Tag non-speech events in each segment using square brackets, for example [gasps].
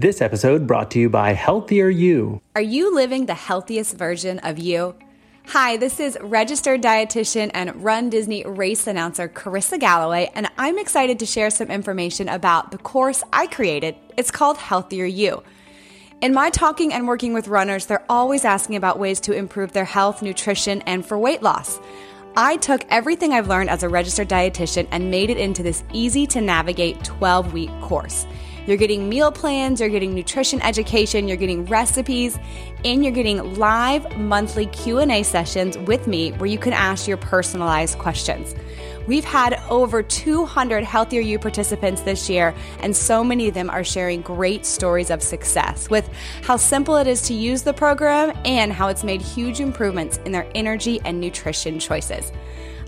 This episode brought to you by Healthier You. Are you living the healthiest version of you? Hi, this is registered dietitian and Run Disney race announcer Carissa Galloway, and I'm excited to share some information about the course I created. It's called Healthier You. In my talking and working with runners, they're always asking about ways to improve their health, nutrition, and for weight loss. I took everything I've learned as a registered dietitian and made it into this easy to navigate 12 week course. You're getting meal plans, you're getting nutrition education, you're getting recipes, and you're getting live monthly Q&A sessions with me where you can ask your personalized questions. We've had over 200 Healthier You participants this year, and so many of them are sharing great stories of success with how simple it is to use the program and how it's made huge improvements in their energy and nutrition choices.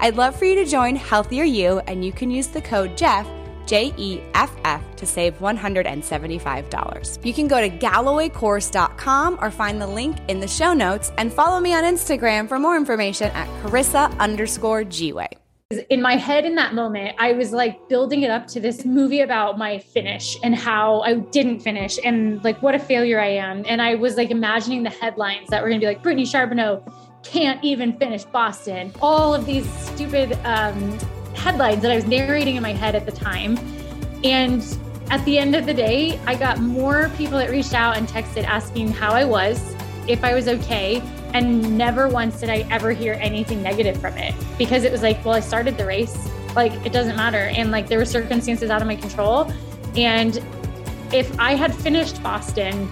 I'd love for you to join Healthier You, and you can use the code JEFF J E F F to save $175. You can go to GallowayCourse.com or find the link in the show notes and follow me on Instagram for more information at Carissa underscore Gway. In my head in that moment, I was like building it up to this movie about my finish and how I didn't finish and like what a failure I am. And I was like imagining the headlines that were going to be like Brittany Charboneau can't even finish Boston. All of these stupid um, headlines that I was narrating in my head at the time. And at the end of the day, I got more people that reached out and texted asking how I was, if I was okay. And never once did I ever hear anything negative from it because it was like, well, I started the race. Like, it doesn't matter. And like, there were circumstances out of my control. And if I had finished Boston,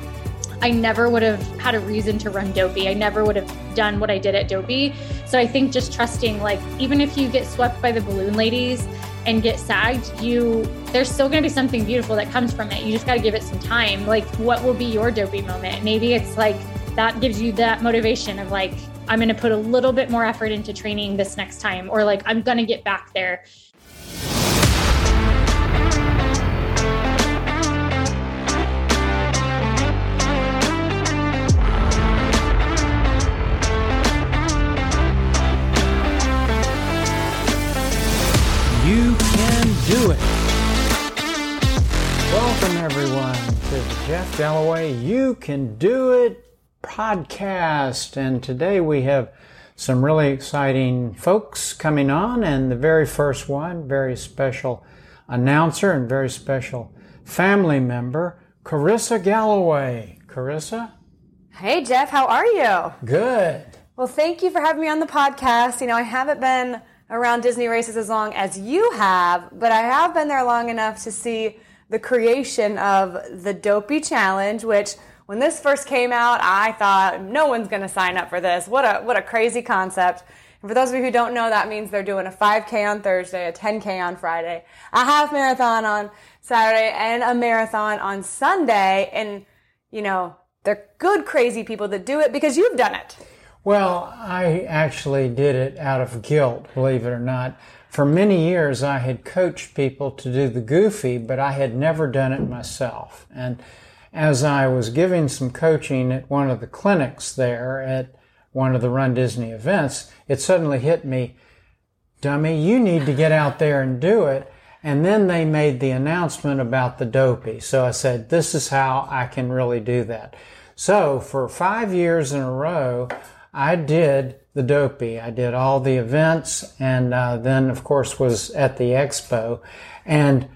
I never would have had a reason to run dopey. I never would have done what I did at dopey. So I think just trusting, like, even if you get swept by the balloon ladies and get sagged, you there's still to be something beautiful that comes from it. You just got to give it some time. Like, what will be your dopey moment? Maybe it's like that gives you that motivation of like, I'm to put a little bit more effort into training this next time, or like, I'm to get back there. You can do it. Welcome, everyone, to the Jeff Galloway You Can Do It podcast. And today we have some really exciting folks coming on. And the very first one, very special announcer and very special family member, Carissa Galloway. Carissa? Hey, Jeff, how are you? Good. Well, thank you for having me on the podcast. You know, I haven't been around Disney races as long as you have, but I have been there long enough to see the creation of the Dopey Challenge, which when this first came out, I thought no one's going to sign up for this. What a what a crazy concept. And for those of you who don't know, that means they're doing a 5K on Thursday, a 10K on Friday, a half marathon on Saturday, and a marathon on Sunday. And, you know, they're good, crazy people that do it because you've done it. Well, I actually did it out of guilt, believe it or not. For many years, I had coached people to do the goofy, but I had never done it myself. And as I was giving some coaching at one of the clinics there at one of the Run Disney events, it suddenly hit me, dummy, you need to get out there and do it. And then they made the announcement about the dopey. So I said, this is how I can really do that. So for five years in a row, I did the dopey. I did all the events and uh, then, of course, was at the expo. And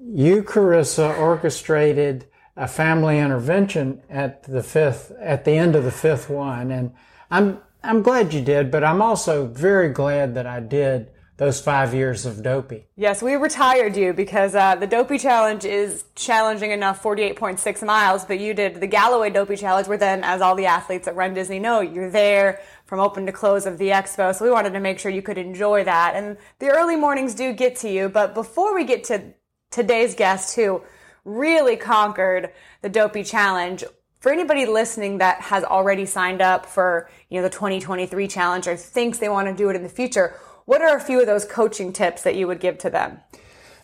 you, Carissa, orchestrated a family intervention at the fifth, at the end of the fifth one. And I'm, I'm glad you did, but I'm also very glad that I did those five years of dopey. Yes, we retired you because uh, the dopey challenge is challenging enough 48.6 miles, but you did the Galloway dopey challenge where then, as all the athletes at Run Disney know, you're there from open to close of the expo. So we wanted to make sure you could enjoy that. And the early mornings do get to you. But before we get to today's guest who really conquered the dopey challenge, for anybody listening that has already signed up for, you know, the 2023 challenge or thinks they want to do it in the future, what are a few of those coaching tips that you would give to them?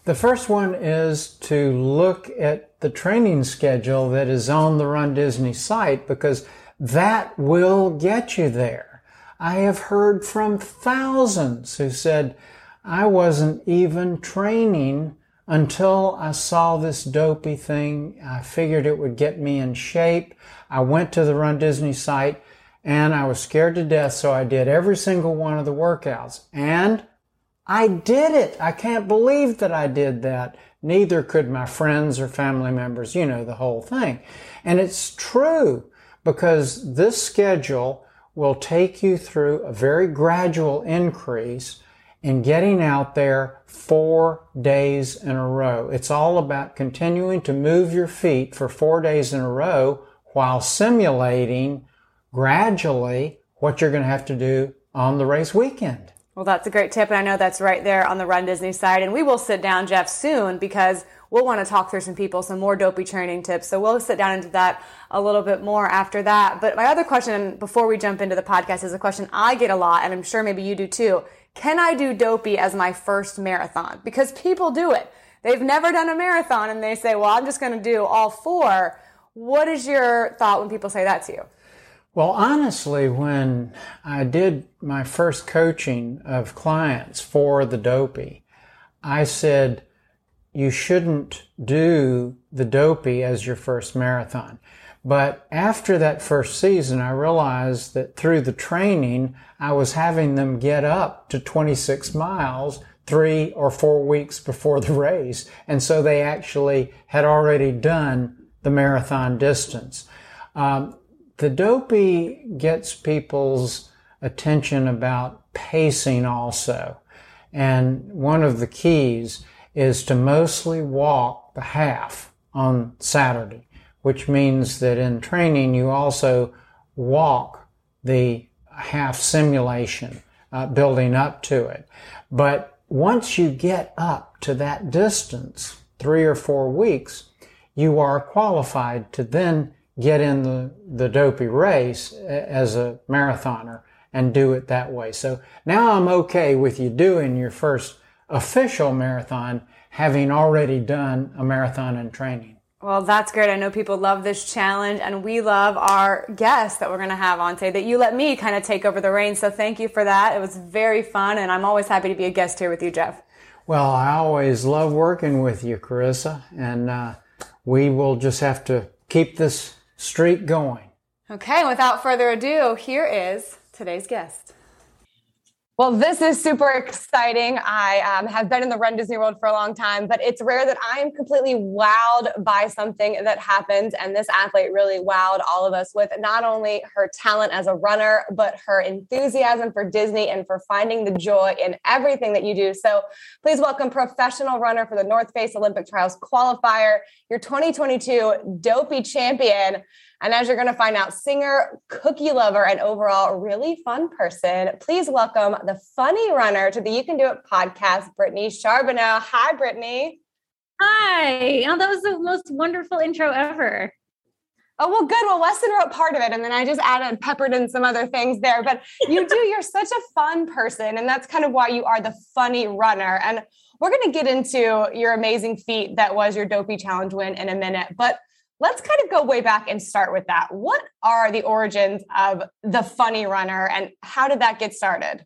The first one is to look at the training schedule that is on the Run Disney site because that will get you there. I have heard from thousands who said, I wasn't even training until I saw this dopey thing. I figured it would get me in shape. I went to the Run Disney site and I was scared to death. So I did every single one of the workouts and I did it. I can't believe that I did that. Neither could my friends or family members, you know, the whole thing. And it's true because this schedule will take you through a very gradual increase in getting out there four days in a row. It's all about continuing to move your feet for four days in a row while simulating gradually what you're going to have to do on the race weekend. Well, that's a great tip. And I know that's right there on the Run Disney side. And we will sit down, Jeff, soon because we'll want to talk through some people, some more dopey training tips. So we'll sit down into that a little bit more after that. But my other question before we jump into the podcast is a question I get a lot, and I'm sure maybe you do too. Can I do dopey as my first marathon? Because people do it. They've never done a marathon and they say, well, I'm just going to do all four. What is your thought when people say that to you? Well, honestly, when I did my first coaching of clients for the dopey, I said, you shouldn't do the dopey as your first marathon. But after that first season, I realized that through the training, I was having them get up to 26 miles three or four weeks before the race. And so they actually had already done the marathon distance. Um, the dopey gets people's attention about pacing also. And one of the keys is to mostly walk the half on Saturday, which means that in training you also walk the half simulation, uh, building up to it. But once you get up to that distance, three or four weeks, you are qualified to then get in the, the dopey race as a marathoner and do it that way. So now I'm okay with you doing your first official marathon having already done a marathon in training. Well, that's great. I know people love this challenge and we love our guests that we're going to have on today that you let me kind of take over the reins. So thank you for that. It was very fun and I'm always happy to be a guest here with you, Jeff. Well, I always love working with you, Carissa, and uh, we will just have to keep this streak going. Okay, without further ado, here is today's guest. Well, this is super exciting. I um, have been in the Run Disney World for a long time, but it's rare that I am completely wowed by something that happens. And this athlete really wowed all of us with not only her talent as a runner, but her enthusiasm for Disney and for finding the joy in everything that you do. So please welcome professional runner for the North Face Olympic Trials qualifier, your 2022 Dopey champion, and as you're going to find out, singer, cookie lover, and overall really fun person, please welcome the funny runner to the You Can Do It podcast, Brittany Charboneau. Hi, Brittany. Hi. Oh, that was the most wonderful intro ever. Oh, well, good. Well, Weston wrote part of it, and then I just added, peppered in some other things there. But you do, you're [laughs] such a fun person, and that's kind of why you are the funny runner. And we're going to get into your amazing feat that was your Dopey Challenge win in a minute. But let's kind of go way back and start with that. What are the origins of the funny runner and how did that get started?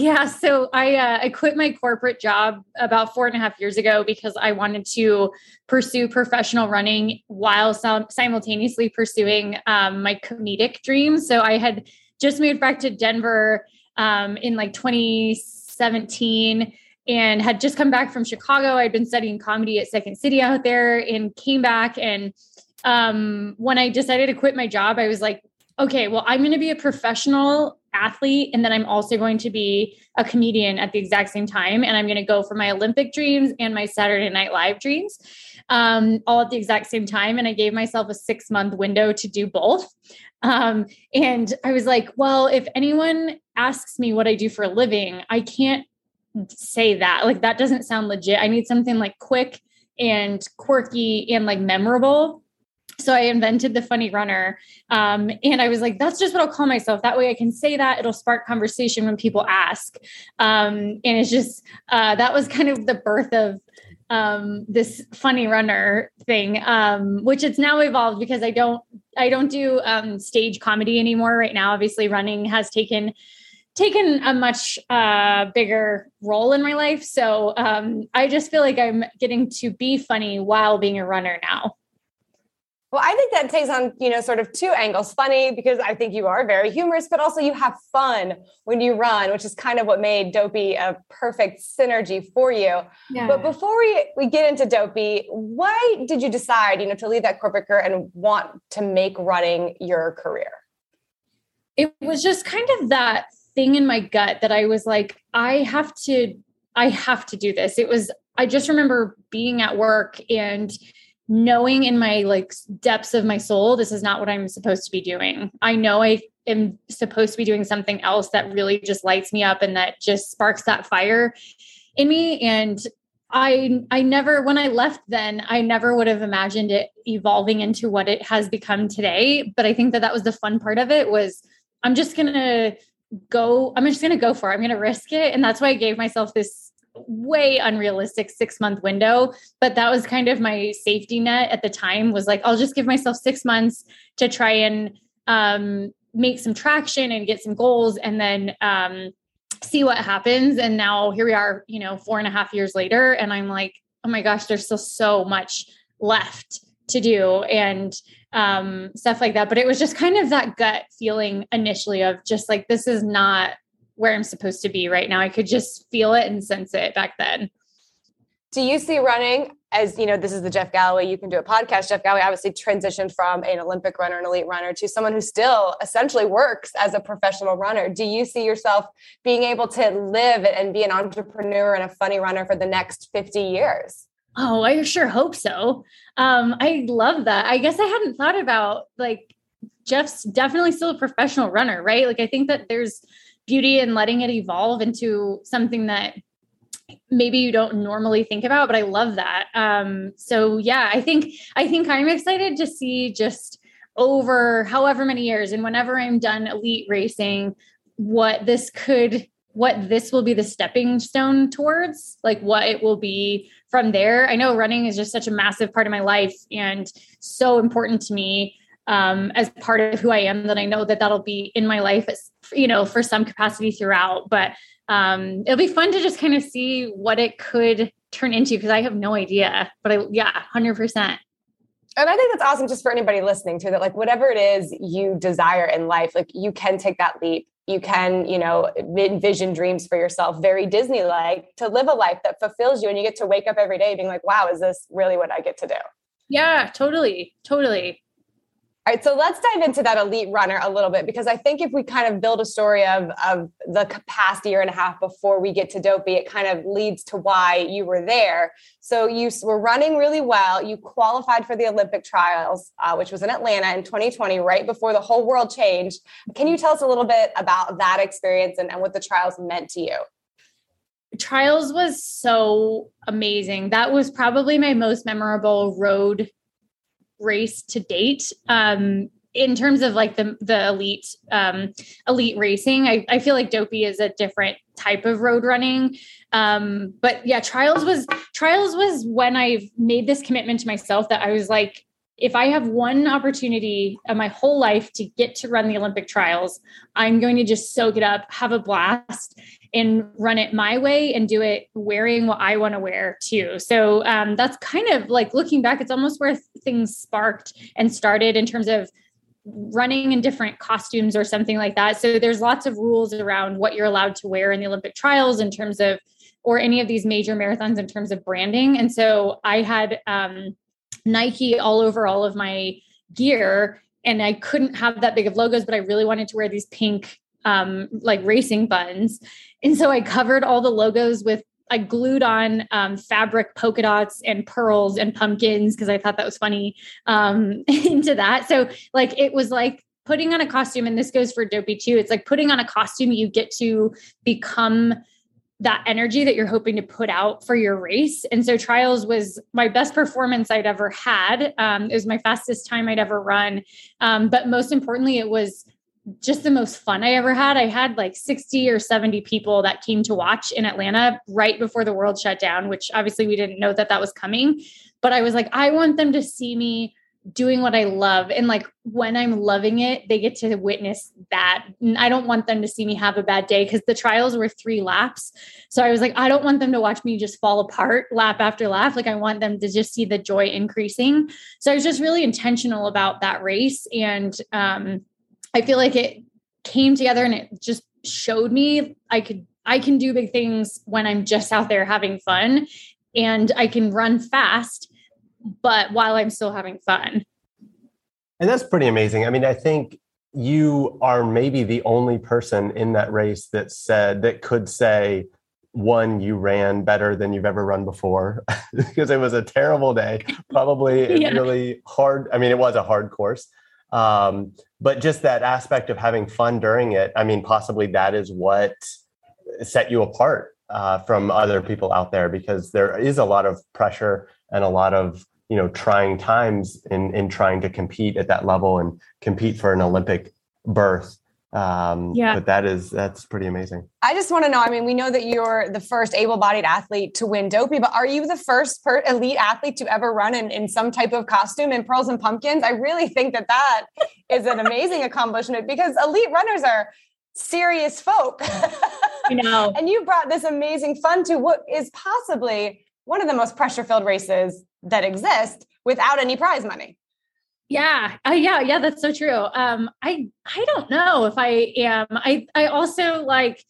Yeah, so I uh, I quit my corporate job about four and a half years ago because I wanted to pursue professional running while simultaneously pursuing um, my comedic dreams. So I had just moved back to Denver um, in like 2017 and had just come back from Chicago. I'd been studying comedy at Second City out there and came back and um, when I decided to quit my job, I was like, okay, well, I'm going to be a professional athlete and then I'm also going to be a comedian at the exact same time. And I'm going to go for my Olympic dreams and my Saturday Night Live dreams um, all at the exact same time. And I gave myself a six month window to do both. Um, and I was like, well, if anyone asks me what I do for a living, I can't say that. Like, that doesn't sound legit. I need something like quick and quirky and like memorable so I invented the funny runner. Um, and I was like, that's just what I'll call myself. That way I can say that it'll spark conversation when people ask. Um, and it's just, uh, that was kind of the birth of um, this funny runner thing, um, which it's now evolved because I don't, I don't do um, stage comedy anymore right now. Obviously running has taken taken a much uh, bigger role in my life. So um, I just feel like I'm getting to be funny while being a runner now. Well, I think that takes on, you know, sort of two angles. Funny because I think you are very humorous, but also you have fun when you run, which is kind of what made Dopey a perfect synergy for you. Yeah. But before we, we get into Dopey, why did you decide, you know, to leave that corporate career and want to make running your career? It was just kind of that thing in my gut that I was like, I have to, I have to do this. It was, I just remember being at work and knowing in my like depths of my soul this is not what i'm supposed to be doing. I know i am supposed to be doing something else that really just lights me up and that just sparks that fire in me. And i i never when i left then i never would have imagined it evolving into what it has become today. But i think that that was the fun part of it was i'm just gonna go i'm just gonna go for it. I'm gonna risk it. And that's why i gave myself this way unrealistic six month window but that was kind of my safety net at the time was like i'll just give myself six months to try and um, make some traction and get some goals and then um, see what happens. And now here we are you know four and a half years later and i'm like oh my gosh there's still so much left to do and um, stuff like that. But it was just kind of that gut feeling initially of just like this is not where I'm supposed to be right now. I could just feel it and sense it back then. Do you see running as, you know, this is the Jeff Galloway, you can do a podcast. Jeff Galloway obviously transitioned from an Olympic runner, an elite runner to someone who still essentially works as a professional runner. Do you see yourself being able to live and be an entrepreneur and a funny runner for the next 50 years? Oh, I sure hope so. Um, I love that. I guess I hadn't thought about like Jeff's definitely still a professional runner, right? Like I think that there's beauty and letting it evolve into something that maybe you don't normally think about but i love that. Um so yeah i think i think i'm excited to see just over however many years and whenever i'm done elite racing what this could what this will be the stepping stone towards like what it will be from there. I know running is just such a massive part of my life and so important to me um, as part of who I am, that I know that that'll be in my life, as, you know, for some capacity throughout. But um, it'll be fun to just kind of see what it could turn into because I have no idea. But I, yeah, hundred percent. And I think that's awesome just for anybody listening to that, like whatever it is you desire in life, like you can take that leap. You can, you know, envision dreams for yourself, very Disney like, to live a life that fulfills you. And you get to wake up every day being like, wow, is this really what I get to do? Yeah, totally. Totally. All right, so let's dive into that elite runner a little bit because I think if we kind of build a story of, of the past year and a half before we get to Dopey, it kind of leads to why you were there. So you were running really well. You qualified for the Olympic trials, uh, which was in Atlanta in 2020, right before the whole world changed. Can you tell us a little bit about that experience and, and what the trials meant to you? Trials was so amazing. That was probably my most memorable road race to date. Um, in terms of like the the elite um, elite racing, I, I feel like Dopey is a different type of road running. Um, but yeah, trials was trials was when I made this commitment to myself that I was like, if I have one opportunity of my whole life to get to run the Olympic trials, I'm going to just soak it up, have a blast, and run it my way and do it wearing what I want to wear too. So um, that's kind of like looking back, it's almost where things sparked and started in terms of running in different costumes or something like that. So there's lots of rules around what you're allowed to wear in the Olympic trials in terms of, or any of these major marathons in terms of branding. And so I had um, Nike all over all of my gear and I couldn't have that big of logos, but I really wanted to wear these pink um, like racing buns. And so I covered all the logos with I glued on um, fabric polka dots and pearls and pumpkins because I thought that was funny um, [laughs] into that. So like it was like putting on a costume, and this goes for Dopey too. It's like putting on a costume. You get to become that energy that you're hoping to put out for your race. And so trials was my best performance I'd ever had. Um, it was my fastest time I'd ever run. Um, but most importantly, it was just the most fun I ever had. I had like 60 or 70 people that came to watch in Atlanta right before the world shut down, which obviously we didn't know that that was coming. But I was like, I want them to see me doing what I love. And like when I'm loving it, they get to witness that. And I don't want them to see me have a bad day because the trials were three laps. So I was like, I don't want them to watch me just fall apart lap after lap. Like I want them to just see the joy increasing. So I was just really intentional about that race. And um, I feel like it came together and it just showed me I could I can do big things when I'm just out there having fun and I can run fast but while I'm still having fun. And that's pretty amazing. I mean, I think you are maybe the only person in that race that said that could say one you ran better than you've ever run before [laughs] because it was a terrible day probably [laughs] yeah. really hard i mean it was a hard course um, but just that aspect of having fun during it i mean possibly that is what set you apart uh, from other people out there because there is a lot of pressure and a lot of you know trying times in in trying to compete at that level and compete for an Olympic berth. Um, yeah. But that is that's pretty amazing. I just want to know. I mean, we know that you're the first able-bodied athlete to win Dopey, but are you the first per- elite athlete to ever run in, in some type of costume in pearls and pumpkins? I really think that that is an amazing accomplishment because elite runners are serious folk. you know, [laughs] and you brought this amazing fun to what is possibly one of the most pressure-filled races that exist without any prize money. Yeah, uh, yeah, yeah. That's so true. Um, I I don't know if I am. I I also like.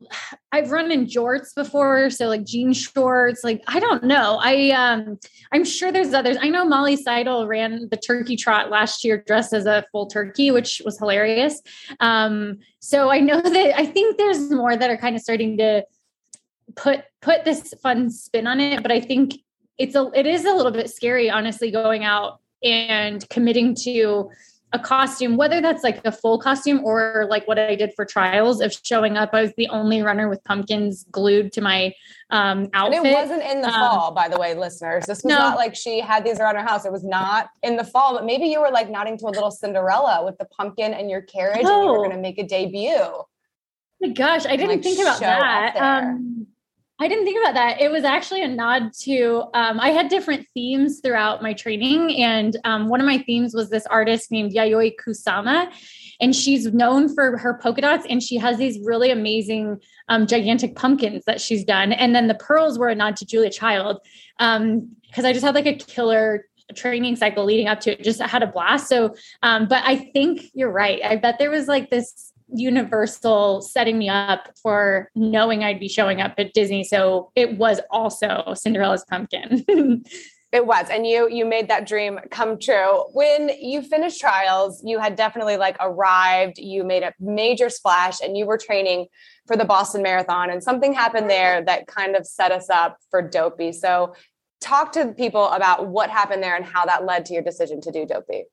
[sighs] I've run in jorts before, so like jean shorts. Like I don't know. I um I'm sure there's others. I know Molly Seidel ran the turkey trot last year dressed as a full turkey, which was hilarious. Um, so I know [laughs] that I think there's more that are kind of starting to put put this fun spin on it. But I think it's a it is a little bit scary honestly going out and committing to a costume whether that's like a full costume or like what i did for trials of showing up i was the only runner with pumpkins glued to my um outfit and it wasn't in the um, fall by the way listeners this was no. not like she had these around her house it was not in the fall but maybe you were like nodding to a little cinderella with the pumpkin and your carriage oh. and you were oh. going to make a debut oh my gosh i didn't like think about that um I didn't think about that. It was actually a nod to, um, I had different themes throughout my training. And um, one of my themes was this artist named Yayoi Kusama. And she's known for her polka dots. And she has these really amazing, um, gigantic pumpkins that she's done. And then the pearls were a nod to Julia Child. Because um, I just had like a killer training cycle leading up to it, just had a blast. So, um, but I think you're right. I bet there was like this Universal setting me up for knowing I'd be showing up at Disney. So it was also Cinderella's pumpkin. [laughs] it was. And you you made that dream come true. When you finished trials you had definitely like arrived. You made a major splash and you were training for the boston marathon. And something happened there that kind of set us up for dopey. So talk to people about what happened there and how that led to your decision to do dopey.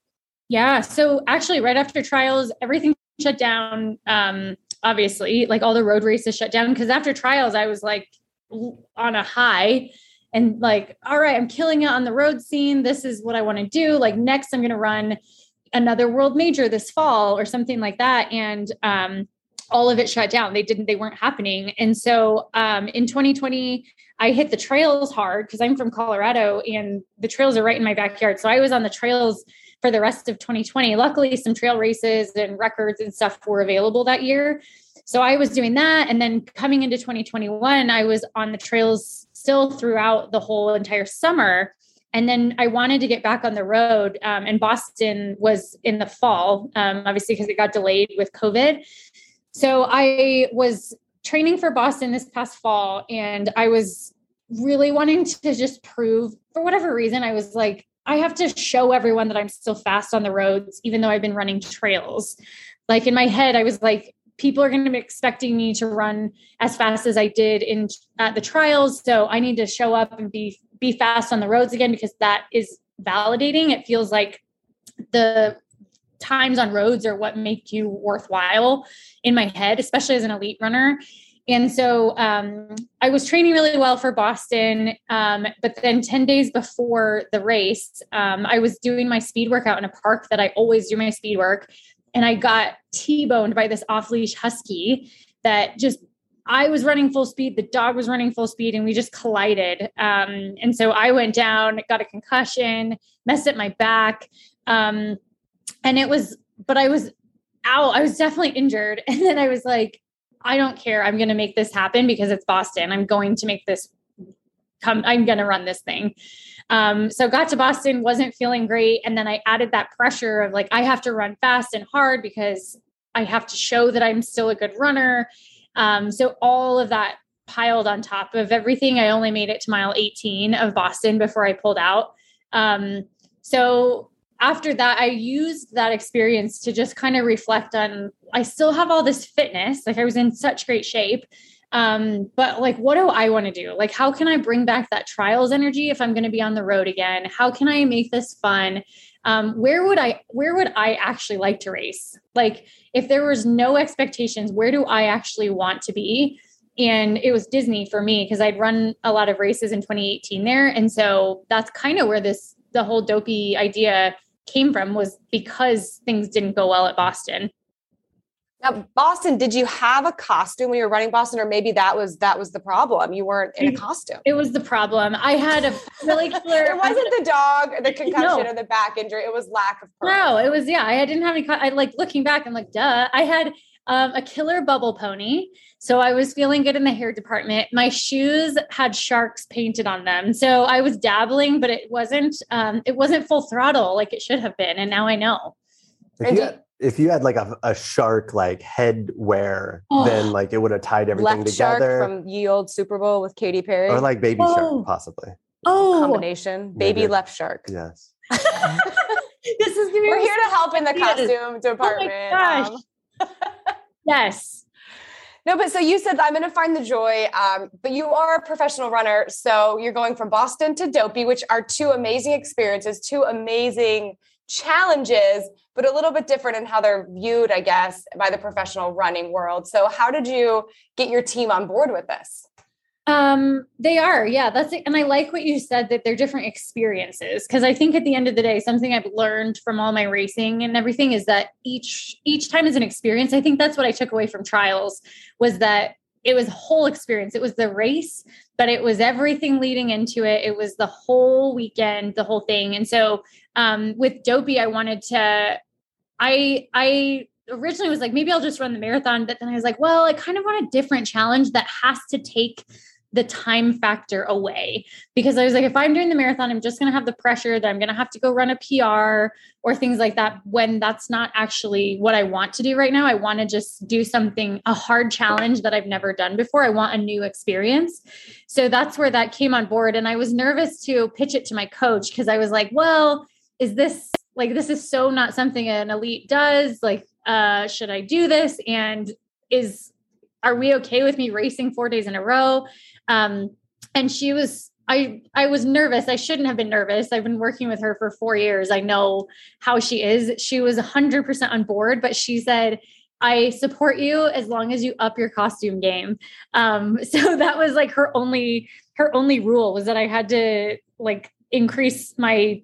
Yeah. So actually right after trials everything shut down. Um, obviously, like all the road races shut down because after trials, I was like on a high and like, all right, I'm killing it on the road scene. This is what I want to do. Like next, I'm going to run another world major this fall or something like that. And um, all of it shut down. They didn't, they weren't happening. And so um, in 2020, I hit the trails hard because I'm from Colorado and the trails are right in my backyard. So I was on the trails for the rest of 2020. Luckily, some trail races and records and stuff were available that year. So I was doing that. And then coming into 2021, I was on the trails still throughout the whole entire summer. And then I wanted to get back on the road. Um, and Boston was in the fall, um, obviously, because it got delayed with COVID. So I was training for Boston this past fall, and I was really wanting to just prove, for whatever reason, I was like, I have to show everyone that I'm still fast on the roads, even though I've been running trails. Like in my head, I was like, people are going to be expecting me to run as fast as I did in at the trials. So I need to show up and be be fast on the roads again because that is validating. It feels like the times on roads are what make you worthwhile in my head, especially as an elite runner. And so um, I was training really well for Boston. Um, but then 10 days before the race, um, I was doing my speed workout in a park that I always do my speed work. And I got T boned by this off leash husky that just I was running full speed, the dog was running full speed, and we just collided. Um, and so I went down, got a concussion, messed up my back. Um, and it was, but I was out. I was definitely injured. [laughs] And then I was like, I don't care. I'm going to make this happen because it's Boston. I'm going to make this come. I'm going to run this thing. Um, so got to Boston, wasn't feeling great. And then I added that pressure of like, I have to run fast and hard because I have to show that I'm still a good runner. Um, so all of that piled on top of everything. I only made it to mile 18 of Boston before I pulled out. Um, so after that, I used that experience to just kind of reflect on I still have all this fitness, like I was in such great shape. Um, but like, what do I want to do? Like, how can I bring back that trials energy if I'm going to be on the road again? How can I make this fun? Um, where would I where would I actually like to race? Like if there was no expectations, where do I actually want to be? And it was Disney for me because I'd run a lot of races in 2018 there. And so that's kind of where this the whole dopey idea came from was because things didn't go well at Boston. Now, Boston, did you have a costume when you were running Boston, or maybe that was that was the problem? You weren't in a mm. costume. It was the problem. I had a really [laughs] clear. it wasn't the dog, the [laughs] concussion, no. or the back injury. It was lack of. Purpose. No, it was yeah. I didn't have any. I like looking back. I'm like, duh. I had um, a killer bubble pony. So I was feeling good in the hair department. My shoes had sharks painted on them. So I was dabbling, but it wasn't um, it wasn't full throttle like it should have been. And now I know. If you, had, if you had like a, a shark like head wear, oh. then like it would have tied everything Left together. Shark from ye old Super Bowl with Katy Perry. Or like baby oh. shark, possibly. Oh combination. Baby Maybe. left shark. Yes. [laughs] this is We're here to help in the costume department. Oh my gosh. Um, [laughs] yes. No, but so you said I'm going to find the joy. Um, but you are a professional runner, so you're going from Boston to Dopey, which are two amazing experiences, two amazing challenges, but a little bit different in how they're viewed, I guess, by the professional running world. So, how did you get your team on board with this? Um, they are, yeah. That's it. And I like what you said that they're different experiences because I think at the end of the day, something I've learned from all my racing and everything is that each each time is an experience. I think that's what I took away from trials was that it was a whole experience. It was the race, but it was everything leading into it. It was the whole weekend, the whole thing. And so um, with Dopey, I wanted to I I originally was like maybe I'll just run the marathon, but then I was like, well, I kind of want a different challenge that has to take the time factor away because I was like, if I'm doing the marathon, I'm just going to have the pressure that I'm going to have to go run a PR or things like that when that's not actually what I want to do right now. I want to just do something, a hard challenge that I've never done before. I want a new experience. So that's where that came on board. And I was nervous to pitch it to my coach because I was like, well, is this like, this is so not something an elite does? Like, uh, should I do this? And is, are we okay with me racing four days in a row? Um, and she was I I was nervous. I shouldn't have been nervous. I've been working with her for 4 years. I know how she is. She was 100% on board, but she said I support you as long as you up your costume game. Um, [laughs] so that was like her only her only rule was that I had to like increase my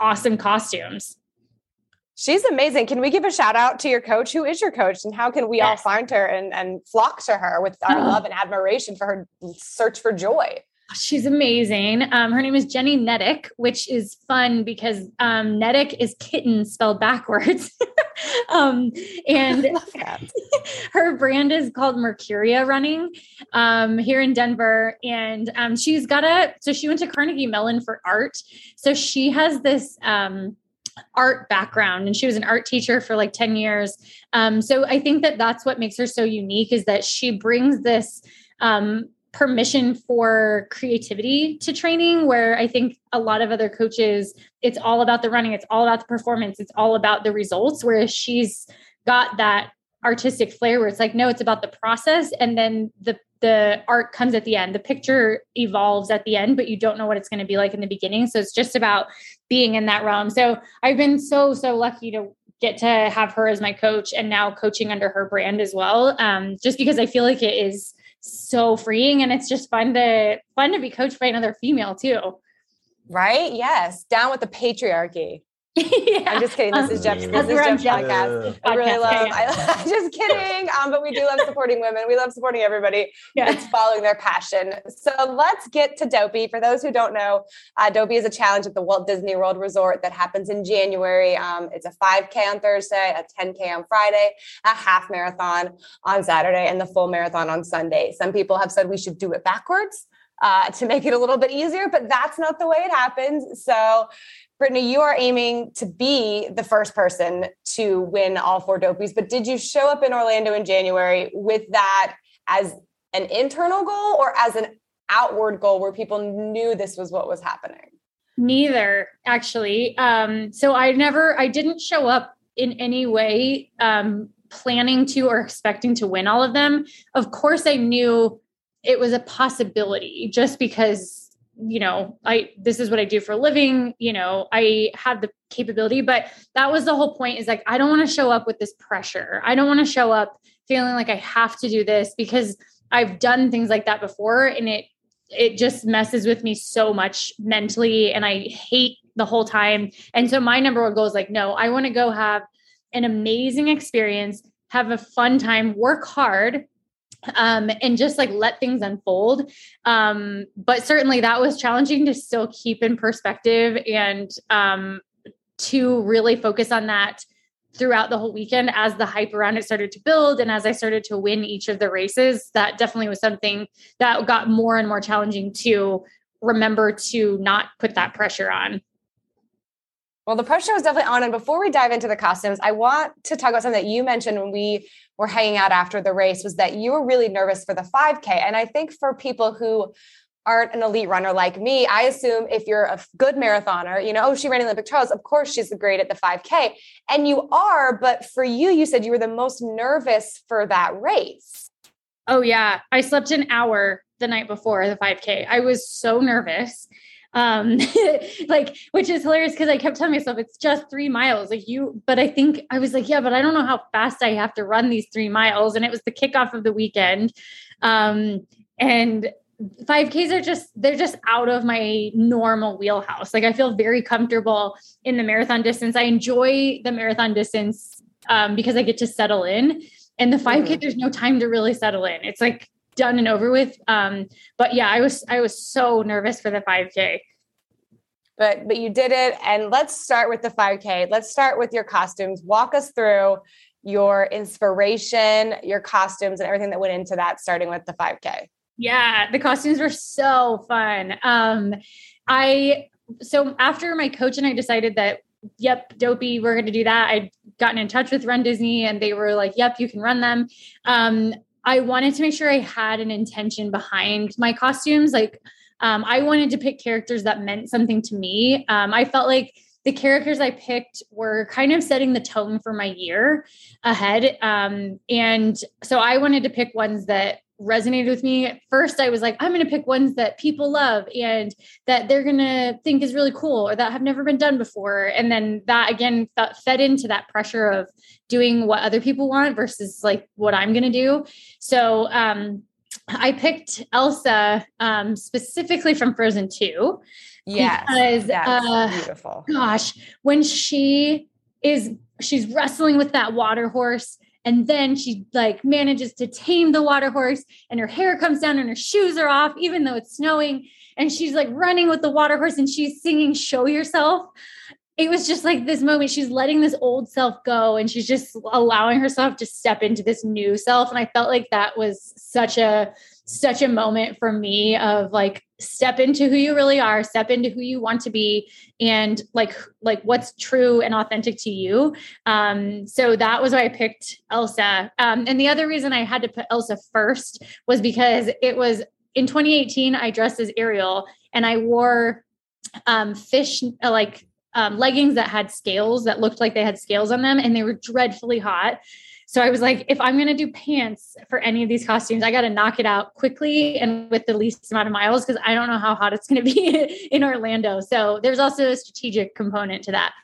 awesome costumes. She's amazing. Can we give a shout out to your coach? Who is your coach and how can we yes. all find her and, and flock to her with our love and admiration for her search for joy? She's amazing. Um, her name is Jenny Nettik, which is fun because um, Nettik is kitten spelled backwards. [laughs] um, and [laughs] [laughs] her brand is called Mercuria Running um, here in Denver. And um, she's got a, so she went to Carnegie Mellon for art. So she has this um, art background and she was an art teacher for like 10 years. Um, so i think that that's what makes her so unique is that she brings this um, permission for creativity to training where i think a lot of other coaches it's all about the running it's all about the performance it's all about the results whereas she's got that artistic flair where it's like no it's about the process and then the the art comes at the end. The picture evolves at the end but you don't know what it's going to be like in the beginning. So it's just about being in that realm. So i've been so so lucky to get to have her as my coach and now coaching under her brand as well um, just because i feel like it is so freeing and it's just fun to fun to be coached by another female too. Right? Yes. Down with the patriarchy yeah. [laughs] I'm just kidding. This is Jeff's. This is Jeff's podcast. I really love. I, [laughs] just kidding. Um, but we do love supporting women. We love supporting everybody. Yeah. It's following their passion. So let's get to Dopey. For those who don't know, uh, Dopey is a challenge at the Walt Disney World Resort that happens in January. Um, it's a 5K on Thursday, a 10K on Friday, a half marathon on Saturday, and the full marathon on Sunday. Some people have said we should do it backwards. Uh, to make it a little bit easier, but that's not the way it happens. So Brittany, you are aiming to be the first person to win all four dopies, but did you show up in Orlando in January with that as an internal goal or as an outward goal where people knew this was what was happening? Neither, actually. Um, so I never, I didn't show up in any way um, planning to or expecting to win all of them. Of course, I knew it was a possibility just because you know, I this is what I do for a living, you know, I have the capability, but that was the whole point is like I don't want to show up with this pressure. I don't want to show up feeling like I have to do this because I've done things like that before and it it just messes with me so much mentally and I hate the whole time. And so my number one goal is like no, I want to go have an amazing experience, have a fun time, work hard um, and just like let things unfold. Um, but certainly that was challenging to still keep in perspective and um, to really focus on that throughout the whole weekend as the hype around it started to build and as I started to win each of the races. That definitely was something that got more and more challenging to remember to not put that pressure on. Well, the pressure was definitely on. And before we dive into the costumes, I want to talk about something that you mentioned when we were hanging out after the race was that you were really nervous for the 5K. And I think for people who aren't an elite runner like me, I assume if you're a good marathoner, you know, oh, she ran Olympic trials, of course she's great at the 5K. And you are, but for you, you said you were the most nervous for that race. Oh, yeah. I slept an hour the night before the 5K. I was so nervous um [laughs] like which is hilarious because i kept telling myself it's just three miles. Like you but i think i was like yeah but i don't know how fast i have to run these three miles. And it was the kickoff of the weekend. Um and 5ks are just they're just out of my normal wheelhouse. Like i feel very comfortable in the marathon distance. I enjoy the marathon distance um, because i get to settle in. And the 5k mm-hmm. there's no time to really settle in. It's like done and over with. Um, but yeah, I was I was so nervous for the 5K. But but you did it. And let's start with the 5K. Let's start with your costumes. Walk us through your inspiration, your costumes, and everything that went into that, starting with the 5K. Yeah, the costumes were so fun. Um, I so after my coach and I decided that yep, dopey, we're going to do that. I'd gotten in touch with Run Disney and they were like, yep, you can run them. Um, I wanted to make sure I had an intention behind my costumes. Like, um, I wanted to pick characters that meant something to me. Um, I felt like the characters I picked were kind of setting the tone for my year ahead. Um, and so I wanted to pick ones that resonated with me. At first, I was like, I'm going to pick ones that people love and that they're going to think is really cool or that have never been done before. And then that again fed into that pressure of doing what other people want versus like what I'm going to do. So, um, I picked Elsa um, specifically from Frozen 2. Yes. Because, uh, beautiful. Gosh, when she is, she's wrestling with that water horse and then she like manages to tame the water horse and her hair comes down and her shoes are off, even though it's snowing. And she's like running with the water horse and she's singing Show Yourself. It was just like this moment. She's letting this old self go and she's just allowing herself to step into this new self. And I felt like that was such a such a moment for me of like step into who you really are step into who you want to be and like like what's true and authentic to you um so that was why i picked elsa um and the other reason i had to put elsa first was because it was in 2018 i dressed as ariel and i wore um fish like um, leggings that had scales that looked like they had scales on them and they were dreadfully hot so I was like, if I'm going to do pants for any of these costumes, I got to knock it out quickly and with the least amount of miles because I don't know how hot it's going to be [laughs] in Orlando. So there's also a strategic component to that.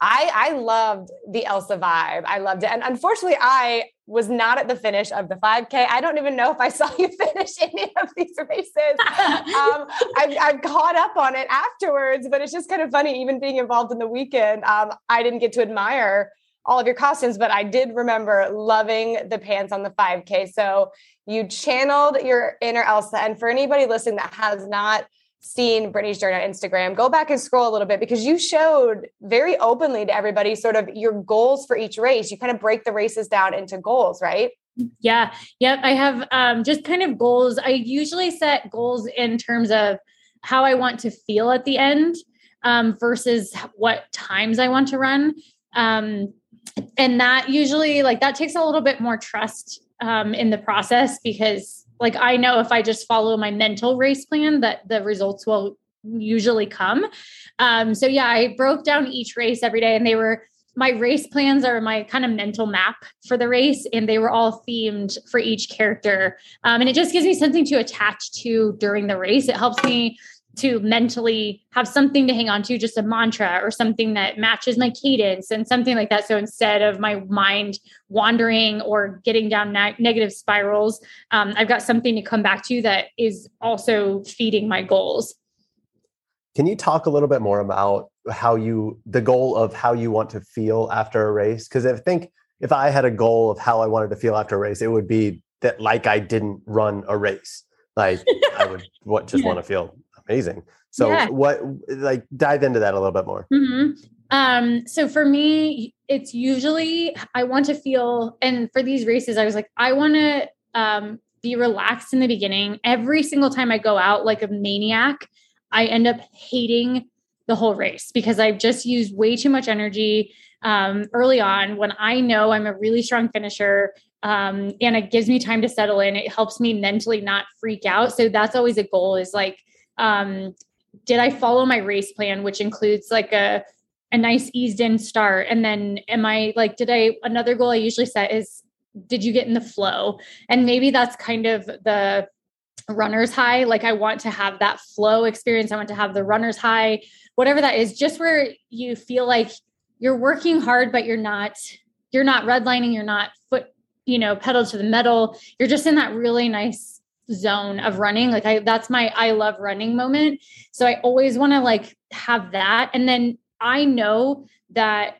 I I loved the Elsa vibe. I loved it. And unfortunately, I was not at the finish of the 5K. I don't even know if I saw [laughs] you finish any of these races. [laughs] um, I, I caught up on it afterwards, but it's just kind of funny, even being involved in the weekend. Um, I didn't get to admire all of your costumes, but I did remember loving the pants on the 5K. So you channeled your inner Elsa. And for anybody listening that has not seen Brittany's journey on Instagram, go back and scroll a little bit because you showed very openly to everybody sort of your goals for each race. You kind of break the races down into goals, right? Yeah. Yep. I have um, just kind of goals. I usually set goals in terms of how I want to feel at the end um, versus what times I want to run. Um, and that usually, like, that takes a little bit more trust um, in the process because like I know if I just follow my mental race plan that the results will usually come. Um, so yeah, I broke down each race every day and they were my race plans are my kind of mental map for the race and they were all themed for each character. Um, and it just gives me something to attach to during the race. It helps me to mentally have something to hang on to, just a mantra or something that matches my cadence and something like that. So instead of my mind wandering or getting down ne- negative spirals, um, I've got something to come back to that is also feeding my goals. Can you talk a little bit more about how you, the goal of how you want to feel after a race? Because I think if I had a goal of how I wanted to feel after a race, it would be that like I didn't run a race. Like I would [laughs] what, just yeah. want to feel amazing. So yeah. what like dive into that a little bit more. Mm-hmm. Um, so for me, it's usually I want to feel, and for these races, I was like, I want to um, be relaxed in the beginning. Every single time I go out like a maniac, I end up hating the whole race because I've just used way too much energy um, early on when I know I'm a really strong finisher. Um, and it gives me time to settle in. It helps me mentally not freak out. So that's always a goal is like um, did I follow my race plan, which includes like a a nice eased in start, and then am I like did I another goal I usually set is did you get in the flow, and maybe that's kind of the runner's high. Like I want to have that flow experience. I want to have the runner's high, whatever that is, just where you feel like you're working hard, but you're not you're not redlining, you're not foot you know pedal to the metal. You're just in that really nice zone of running. Like i that's my i love running moment. So i always want to like have that. And then i know that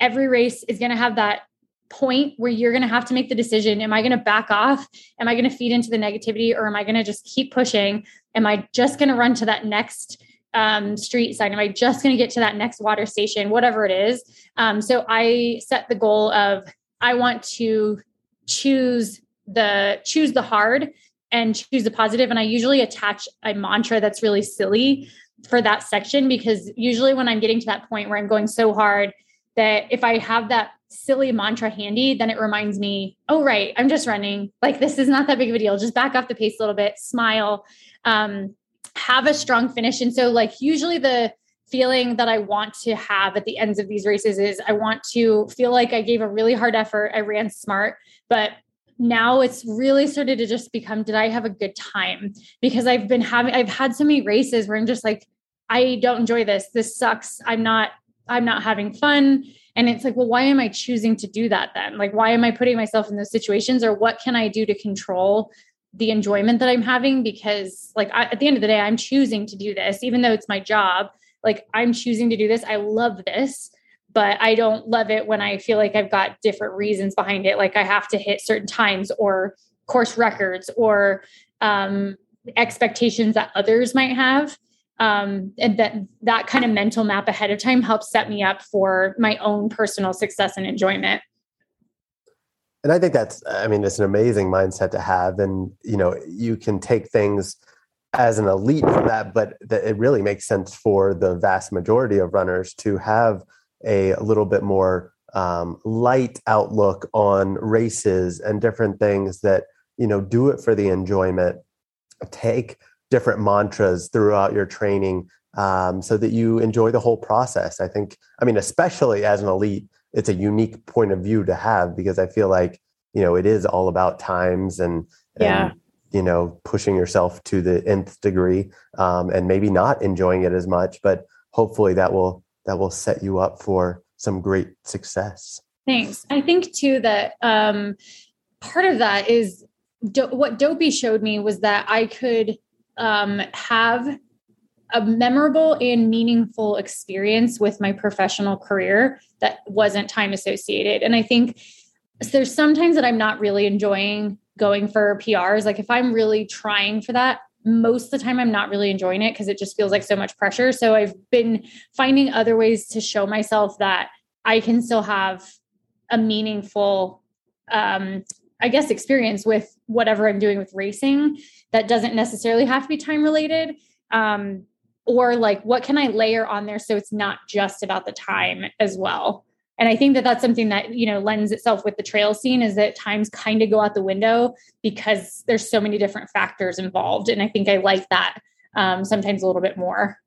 every race is going to have that point where you're going to have to make the decision am i going to back off? Am i going to feed into the negativity or am i going to just keep pushing? Am i just going to run to that next um, street sign? Am i just going to get to that next water station? Whatever it is. Um, so i set the goal of i want to choose the choose the hard and choose the positive. And i usually attach a mantra that's really silly for that section because usually when i'm getting to that point where i'm going so hard that if i have that silly mantra handy then it reminds me oh right i'm just running. Like this is not that big of a deal. Just back off the pace a little bit. Smile. Um, have a strong finish. And so like usually the feeling that I want to have at the ends of these races is I want to feel like I gave a really hard effort. I ran smart, but now it's really started to just become did I have a good time? Because I've been having I've had so many races where I'm just like I don't enjoy this. This sucks. I'm not I'm not having fun. And it's like, well, why am I choosing to do that then? Like why am I putting myself in those situations or what can I do to control the enjoyment that I'm having because like I, at the end of the day I'm choosing to do this even though it's my job. Like I'm choosing to do this. I love this but I don't love it when I feel like I've got different reasons behind it. Like I have to hit certain times or course records or um, expectations that others might have. Um, and that that kind of mental map ahead of time helps set me up for my own personal success and enjoyment. And I think that's, I mean, it's an amazing mindset to have. And, you know, you can take things as an elite from that, but it really makes sense for the vast majority of runners to have a, a little bit more um, light outlook on races and different things that you know do it for the enjoyment take different mantras throughout your training um, so that you enjoy the whole process i think i mean especially as an elite it's a unique point of view to have because i feel like you know it is all about times and, yeah. and you know pushing yourself to the nth degree um, and maybe not enjoying it as much but hopefully that will that will set you up for some great success. Thanks. I think too that um, part of that is do- what Dopey showed me was that I could um, have a memorable and meaningful experience with my professional career that wasn't time associated. And I think there's sometimes that I'm not really enjoying going for PRs. Like if I'm really trying for that, most of the time I'm not really enjoying it because it just feels like so much pressure. So I've been finding other ways to show myself that I can still have a meaningful um I guess experience with whatever I'm doing with racing that doesn't necessarily have to be time related. Um or like what can I layer on there so it's not just about the time as well and i think that that's something that you know lends itself with the trail scene is that times kind of go out the window because there's so many different factors involved. And i think i like that um, sometimes a little bit more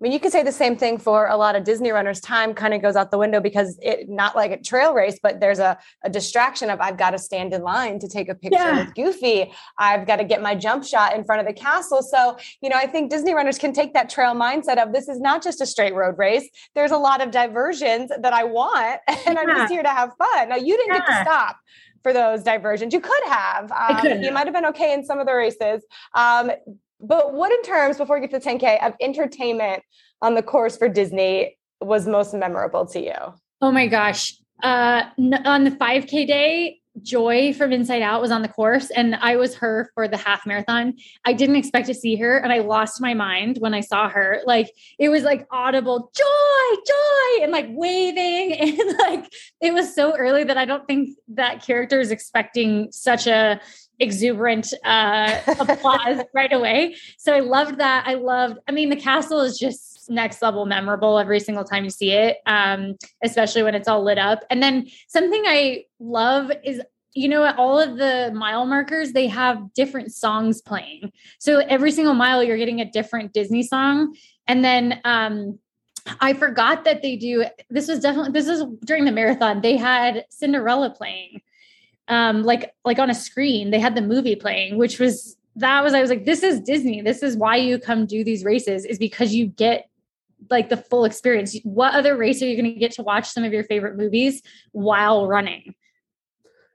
I mean, you could say the same thing for a lot of Disney runners. Time kind of goes out the window because it not like a trail race, but there's a, a distraction of I've got to stand in line to take a picture yeah. with Goofy. I've got to get my jump shot in front of the castle. So, you know, I think Disney runners can take that trail mindset of this is not just a straight road race. There's a lot of diversions that I want, [laughs] and yeah. I'm just here to have fun. Now, you didn't yeah. get to stop for those diversions. You could have. Um, you might have been okay in some of the races. Um, but what in terms, before we get to 10K, of entertainment on the course for Disney was most memorable to you? Oh my gosh. Uh, on the 5K day, Joy from Inside Out was on the course, and I was her for the half marathon. I didn't expect to see her, and I lost my mind when I saw her. Like it was like audible joy, joy, and like waving, [laughs] and like it was so early that I don't think that character is expecting such a exuberant uh, applause [laughs] right away. So I loved that. I loved, I mean, the castle is just next level memorable every single time you see it, um, especially when it's all lit up. And then something I love is you know, all of the mile markers, they have different songs playing. So every single mile, you're getting a different Disney song. And then um, I forgot that they do this was definitely this is during the marathon. They had Cinderella playing um, like like on a screen. They had the movie playing, which was that was I was like, this is Disney. This is why you come do these races is because you get like the full experience. What other race are you going to get to watch some of your favorite movies while running?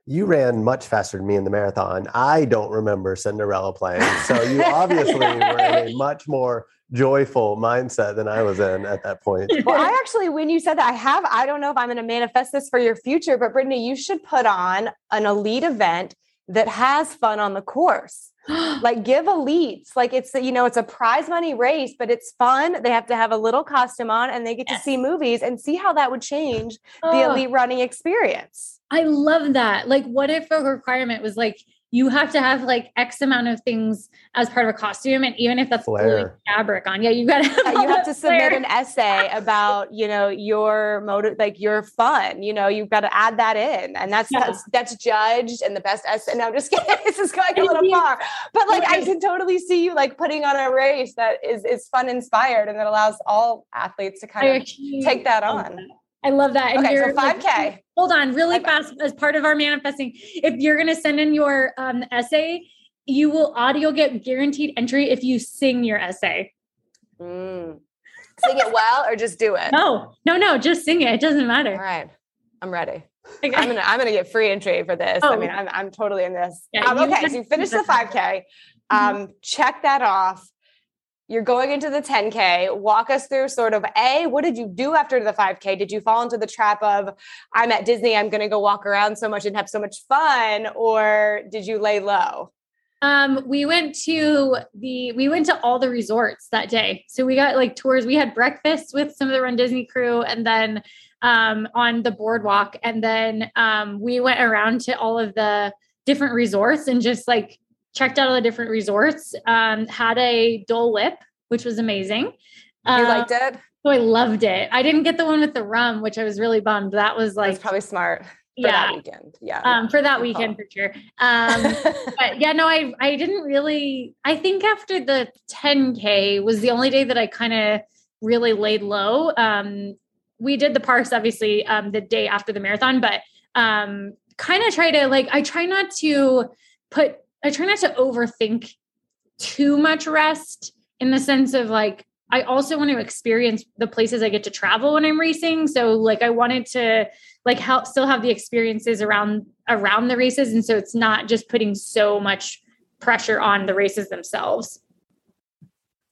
You ran much faster than me in the marathon. I don't remember Cinderella playing. So you obviously were in a [laughs] much more joyful mindset than I was in at that point. [laughs] Well, I actually, when you said that, I have, I don't know if I'm going to manifest this for your future, but Brittany, you should put on an elite event that has fun on the course. [gasps] like give elites like it's you know it's a prize money race but it's fun they have to have a little costume on and they get yes. to see movies and see how that would change oh. the elite running experience i love that like what if a requirement was like you have to have like X amount of things as part of a costume. And even if that's fabric on, yeah, you got to have, you have [laughs] to submit an essay about, you know, your motive, like your fun, you know, you've got to add that in and that's, yeah. that's, that's judged and the best essay. No, I'm just [laughs] kidding. this is going a little far, but like, I can totally see you like putting on a race that is, is fun inspired and that allows all athletes to kind of take that on. I love that. And okay, so 5K. Like, hold on, really fast as part of our manifesting. If you're going to send in your um, essay, you will audio get guaranteed entry if you sing your essay. Mm. Sing it well or just do it? No, no, no, just sing it. It doesn't matter. All right. I'm ready. Okay. I'm gonna I'm gonna get free entry for this. Oh. I mean, I'm I'm totally in this. Yeah, um, okay, so you finished the [laughs] 5K. Mm-hmm. Um, mm-hmm. check that off you're going into the 10K. Walk us through sort of A, what did you do after the 5K? Did you fall into the trap of, I'm at Disney, I'm going to go walk around so much and have so much fun? Or did you lay low? Um, we went to the we went to all the resorts that day. So we got like tours. We had breakfast with some of the Run Disney crew, and then um, on the boardwalk, and then um, we went around to all of the different resorts and just like checked out all the different resorts, um, had a Dole Whip, which was amazing. You um, liked it? So I loved it. I didn't get the one with the rum, which I was really bummed. That was like That's probably smart. yeah. that weekend. Yeah. Um, for that weekend for sure. Um, [laughs] but yeah, no, I I didn't really I think after the 10K was the only day that I kind of really laid low. Um, we did the parks obviously um the day after the marathon, but um kind of try to like I try not to put I try not to overthink too much rest in the sense of like I also want to experience the places I get to travel when I'm racing. So like I wanted to like help still have the experiences around around the races and so it's not just putting so much pressure on the races themselves.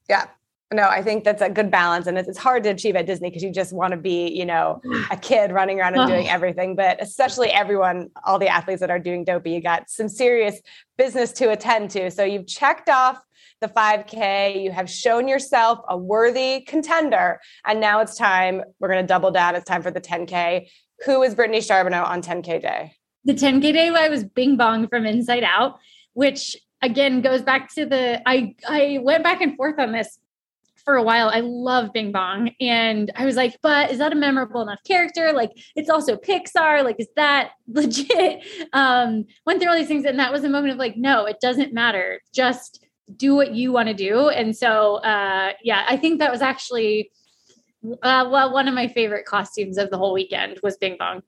Yeah. No, I think that's a good balance. And it's hard to achieve at Disney because you just want to be, you know, a kid running around and doing [sighs] everything. But especially everyone, all the athletes that are doing dopey, you got some serious business to attend to. So you've checked off the 5K, you have shown yourself a worthy contender. And now it's time, we're going to double down. It's time for the 10K. Who is Brittany Charboneau on 10K day? The 10K day, I was Bing Bong from Inside Out, which again goes back to the I I went back and forth on this for a while. I love Bing Bong. And I was like, but is that a memorable enough character? Like, it's also Pixar. Like, is that [laughs] legit? Um, went through all these things. And that was a moment of like, no, it doesn't matter. Just do what you want to do. And so, uh, yeah, I think that was actually, uh, well, one of my favorite costumes of the whole weekend was Bing Bong.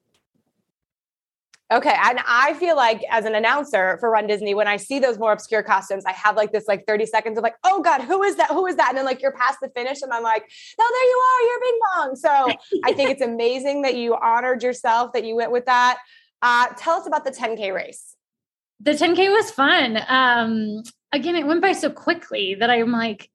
Okay. And I feel like as an announcer for Run Disney, when I see those more obscure costumes, I have like this like 30 seconds of like, oh God, who is that? Who is that? And then like you're past the finish and I'm like, no, there you are, you're Bing Bong. So I think it's amazing that you honored yourself, that you went with that. Uh, tell us about the 10K race. The 10K was fun. Um, again, it went by so quickly that I'm like,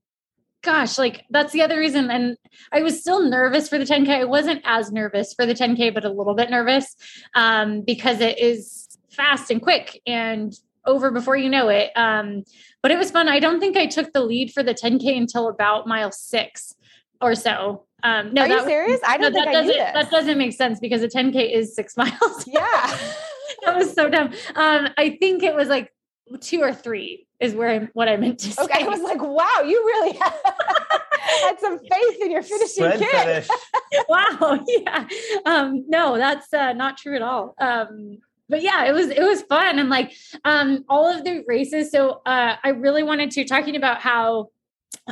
gosh, like that's the other reason. And I was still nervous for the 10K. I wasn't as nervous for the 10K, but a little bit nervous um, because it is fast and quick and over before you know it. Um, but it was fun. I don't think I took the lead for the 10K until about mile six or so. Um, no, Are you serious? I don't no, think that I knew doesn't. That doesn't make sense because a 10K is six [laughs] miles. Yeah. that was so dumb. Um, I think it was like two or three is where I'm, what I meant to say. Okay. I was like, wow, you really had, [laughs] had some [laughs] faith in your finishing Spread kid. finish. [laughs] wow. Yeah. Um, no, that's uh, not true at all. Um, but yeah, it was it was fun and like um, all of the races. So uh, I really wanted to talking about how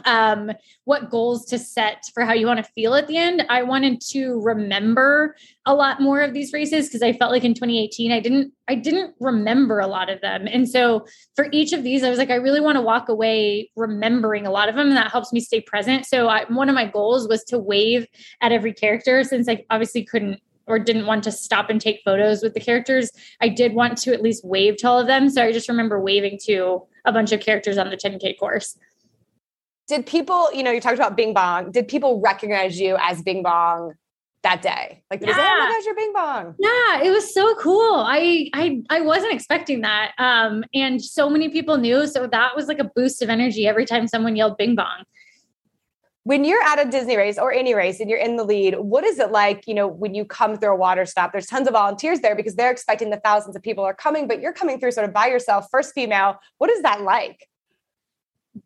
um what goals to set for how you want to feel at the end. I wanted to remember a lot more of these races because i felt like in 2018 i didn't i didn't remember a lot of them. And so for each of these i was like i really want to walk away remembering a lot of them and that helps me stay present. So I, one of my goals was to wave at every character since i obviously couldn't or didn't want to stop and take photos with the characters. I did want to at least wave to all of them. So i just remember waving to a bunch of characters on the 10k course Did people, you know, you talked about Bing Bong. Did people recognize you as Bing Bong that day? Like, they say, oh my gosh, you're Bing Bong. Yeah, it was so cool. I I I wasn't expecting that. Um and so many people knew so that was like a boost of energy every time someone yelled bing bong. When you're at a Disney race or any race and you're in the lead, what is it like, you know, when you come through a water stop? There's tons of volunteers there because they're expecting the thousands of people are coming, but you're coming through sort of by yourself, first female. What is that like?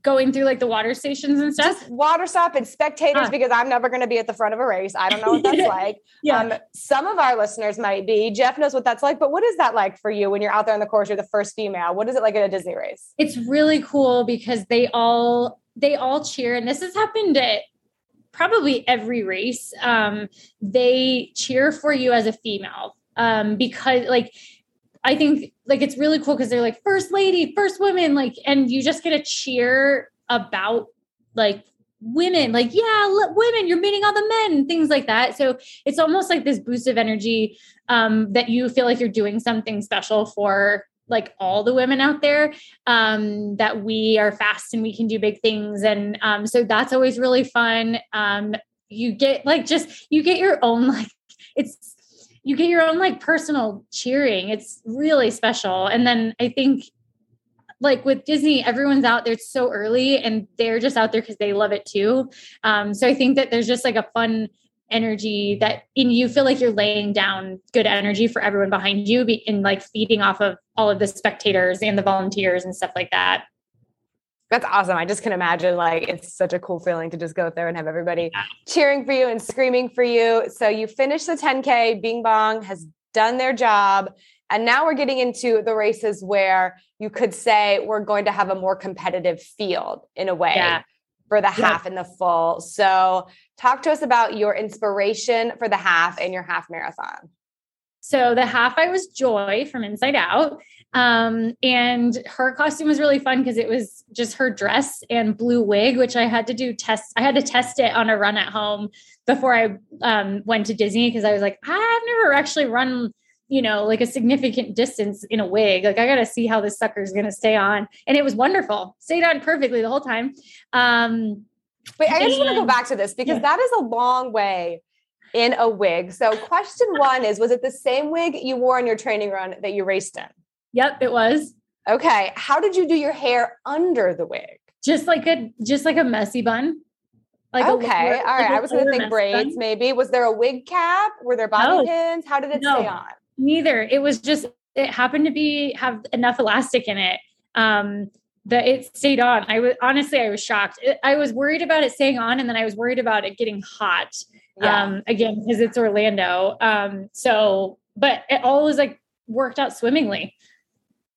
Going through like the water stations and stuff. Just water stop and spectators Ah. because I'm never going to be at the front of a race. I don't know what that's [laughs] like. Yeah. Um, some of our listeners might be. Jeff knows what that's like, but what is that like for you when you're out there on the course? You're the first female. What is it like at a Disney race? it's really cool because they all they all cheer and this has happened at probably every race um they cheer for you as a female um because like i think like it's really cool because they're like first lady first woman like and you just get a cheer about like women like yeah women you're meeting all the men things like that so it's almost like this boost of energy um that you feel like you're doing something special for like all the women out there um, that we are fast and we can do big things. And um, so that's always really fun. Um, you get like just, you get your own, [laughs] like, it's, you get your own like personal cheering. It's really special. And then I think like with Disney, everyone's out there so early and they're just out there because they love it too. Um, so I think that there's just like a fun energy that in you feel like you're laying down good energy for everyone behind you be, and like feeding off of all of the spectators and the volunteers and stuff like that. That's awesome. I just can imagine like it's such a cool feeling to just go out there and have everybody cheering for you and screaming for you. So you finished the 10K, Bing Bong has done their job. And now we're getting into the races where you could say we're going to have a more competitive field in a way Yeah. for the half and the full. So talk to us about your inspiration for the half and your half marathon. So the half I was Joy from Inside Out. Um, and her costume was really fun because it was just her dress and blue wig, which I had to do test. I had to test it on a run at home before I um, went to Disney because I was like, I've never actually run, you know, like a significant distance in a wig. Like I got to see how this sucker is going to stay on. And it was wonderful. Stayed on perfectly the whole time. Um, Wait, I just want to go back to this because yeah. that is a long way in a wig. So, question one is Was it the same wig you wore on your training run that you raced in? Yep, it was. Okay. How did you do your hair under the wig? Just like a just like a messy bun. Like okay, all right. Like I was going to think braids. Bun. Maybe was there a wig cap? Were there bobby no. pins? How did it no, stay on? Neither. It was just it happened to be have enough elastic in it. Um, that it stayed on. I was honestly, I was shocked. It, I was worried about it staying on, and then I was worried about it getting hot. Yeah. Um, again, because it's Orlando. Um, so, but it all was like worked out swimmingly.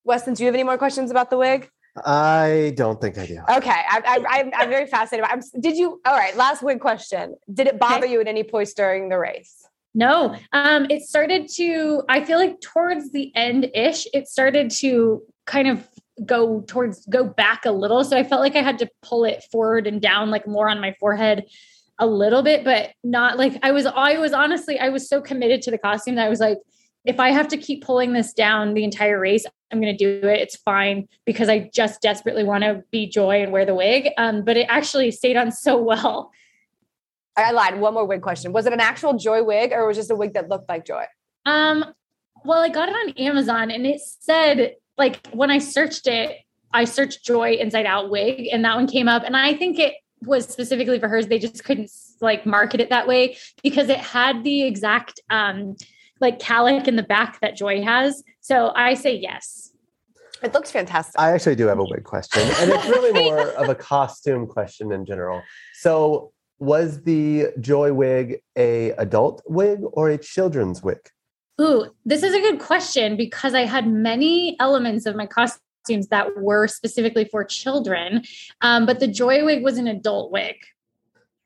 Weston, do you have any more questions about the wig? I don't think I do. Okay, I, am very fascinated. I'm, did you? All right, last wig question. Did it bother okay. you at any point during the race? No, um, it started to. I feel like towards the end ish, it started to kind of go towards go back a little. So I felt like I had to pull it forward and down, like more on my forehead a little bit, but not like I was. I was honestly, I was so committed to the costume that I was like, if I have to keep pulling this down the entire race, I'm going to do it. It's fine because I just desperately want to be Joy and wear the wig. Um, but it actually stayed on so well. I lied. One more wig question. Was it an actual Joy wig or was it just a wig that looked like Joy? Um, well, I got it on Amazon and it said like when I searched it, I searched Joy Inside Out wig and that one came up. And I think it was specifically for hers. They just couldn't like market it that way because it had the exact um like calic in the back that Joy has. So I say yes. It looks fantastic. I actually do have a wig question, and it's really [laughs] more of a costume question in general. So, was the Joy wig a adult wig or a children's wig? Ooh, this is a good question because I had many elements of my costumes that were specifically for children, um, but the Joy wig was an adult wig.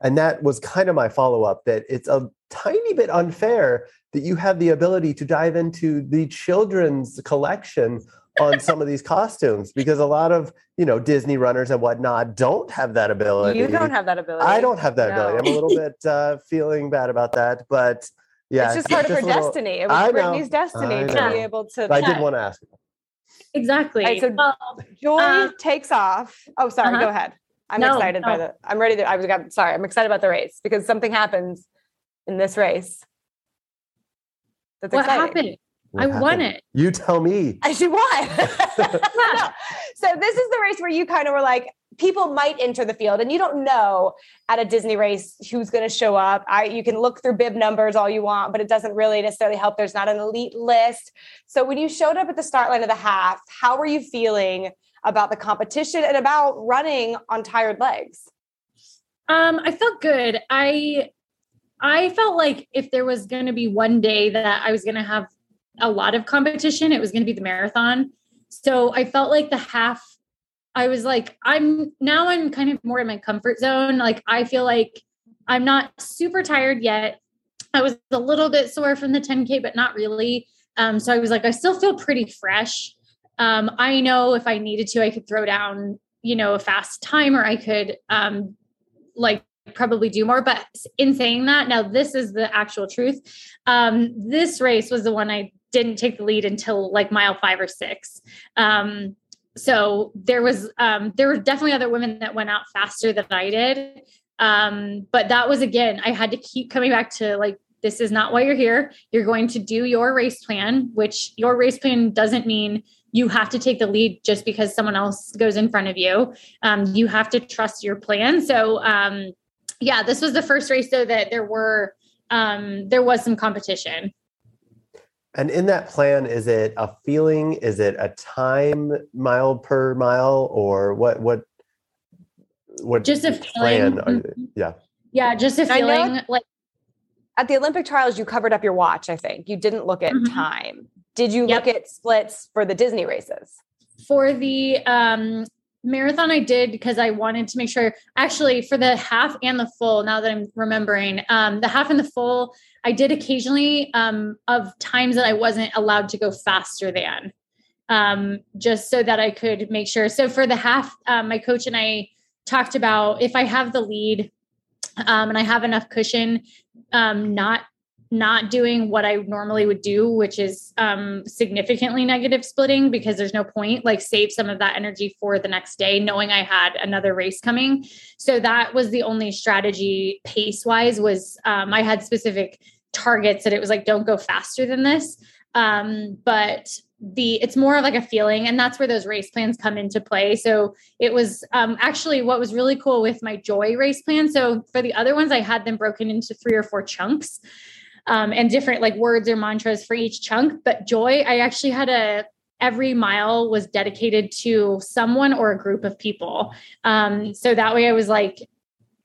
And that was kind of my follow up that it's a tiny bit unfair that you have the ability to dive into the children's collection on some of these costumes because a lot of you know Disney runners and whatnot don't have that ability. You don't have that ability. I don't have that no. ability. I'm a little bit uh, feeling bad about that, but yeah, it's just part of her little, destiny. It was I Brittany's know, destiny to be able to. I did want to ask. Exactly. Right, so well, Joy uh, takes off. Oh, sorry. Uh-huh. Go ahead. I'm no, excited no. by the. I'm ready to. I was got. Sorry, I'm excited about the race because something happens in this race. That's what exciting. happened? What I happened? won it. You tell me. [laughs] I should won. [laughs] no. [laughs] So this is the race where you kind of were like, people might enter the field, and you don't know at a Disney race who's going to show up. I you can look through bib numbers all you want, but it doesn't really necessarily help. There's not an elite list. So when you showed up at the start line of the half, how were you feeling about the competition and about running on tired legs? Um, I felt good. I I felt like if there was going to be one day that I was going to have a lot of competition, it was going to be the marathon. So I felt like the half, I was like, I'm now I'm kind of more in my comfort zone. Like I feel like I'm not super tired yet. I was a little bit sore from the 10K, but not really. Um, so I was like, I still feel pretty fresh. Um, I know if I needed to, I could throw down, you know, a fast time or I could um, like probably do more. But in saying that, now this is the actual truth. Um, this race was the one I didn't take the lead until like mile five or six. Um, so there was um, there were definitely other women that went out faster than I did. Um, but that was again, I had to keep coming back to like this is not why you're here. You're going to do your race plan, which your race plan doesn't mean you have to take the lead just because someone else goes in front of you. Um, you have to trust your plan. So um, yeah, this was the first race though that there were um, there was some competition. And in that plan, is it a feeling? Is it a time mile per mile, or what? What? What? Just a plan? feeling. Mm-hmm. Yeah. Yeah, just a feeling. Like at the Olympic trials, you covered up your watch. I think you didn't look at mm-hmm. time. Did you yep. look at splits for the Disney races? For the um, marathon I did because I wanted to make sure actually for the half and the full, now that I'm remembering, um, the half and the full, I did occasionally um, of times that I wasn't allowed to go faster than um, just so that I could make sure. So for the half, um, my coach and I talked about if I have the lead um, and I have enough cushion, um, not not doing what I normally would do, which is um, significantly negative splitting because there's no point, like save some of that energy for the next day, knowing I had another race coming. So that was the only strategy pace wise was um, I had specific targets that it was like, don't go faster than this. Um, but the it's more of like a feeling and that's where those race plans come into play so it was um, actually what was really cool with my joy race plan so for the other ones i had them broken into three or four chunks um, and different like words or mantras for each chunk. But joy, I actually had a every mile was dedicated to someone or a group of people. Um, so that way I was like,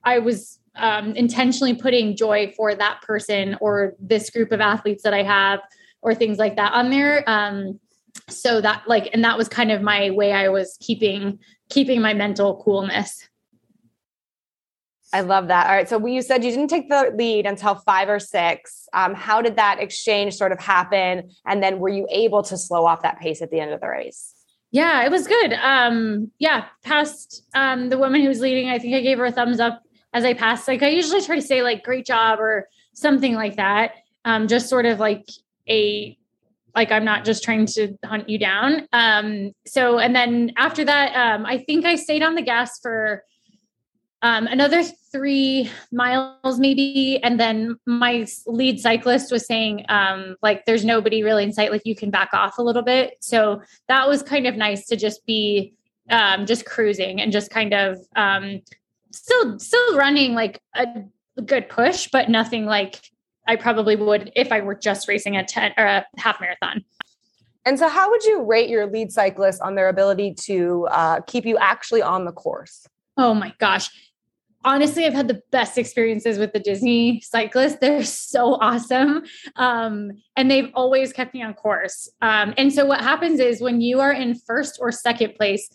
I was um, intentionally putting joy for that person or this group of athletes that I have or things like that on there. Um, so that like, and that was kind of my way I was keeping, keeping my mental coolness. I love that. All right. So you said you didn't take the lead until five or six. Um, how did that exchange sort of happen? And then were you able to slow off that pace at the end of the race? Yeah, it was good. Um, yeah, past um, the woman who was leading, I think I gave her a thumbs up as I passed. Like I usually try to say like great job or something like that. Um, just sort of like a like I'm not just trying to hunt you down. Um, so and then after that, um, I think I stayed on the gas for um, another three miles maybe. And then my lead cyclist was saying um, like there's nobody really in sight like you can back off a little bit. So that was kind of nice to just be um, just cruising and just kind of um, still still running like a good push but nothing like i probably would if i were just racing a 10 or a half marathon. And so how would you rate your lead cyclist on their ability to uh, keep you actually on the course? Oh my gosh honestly i've had the best experiences with the disney cyclists. They're so awesome. Um, and they've always kept me on course. Um, and so what happens is when you are in first or second place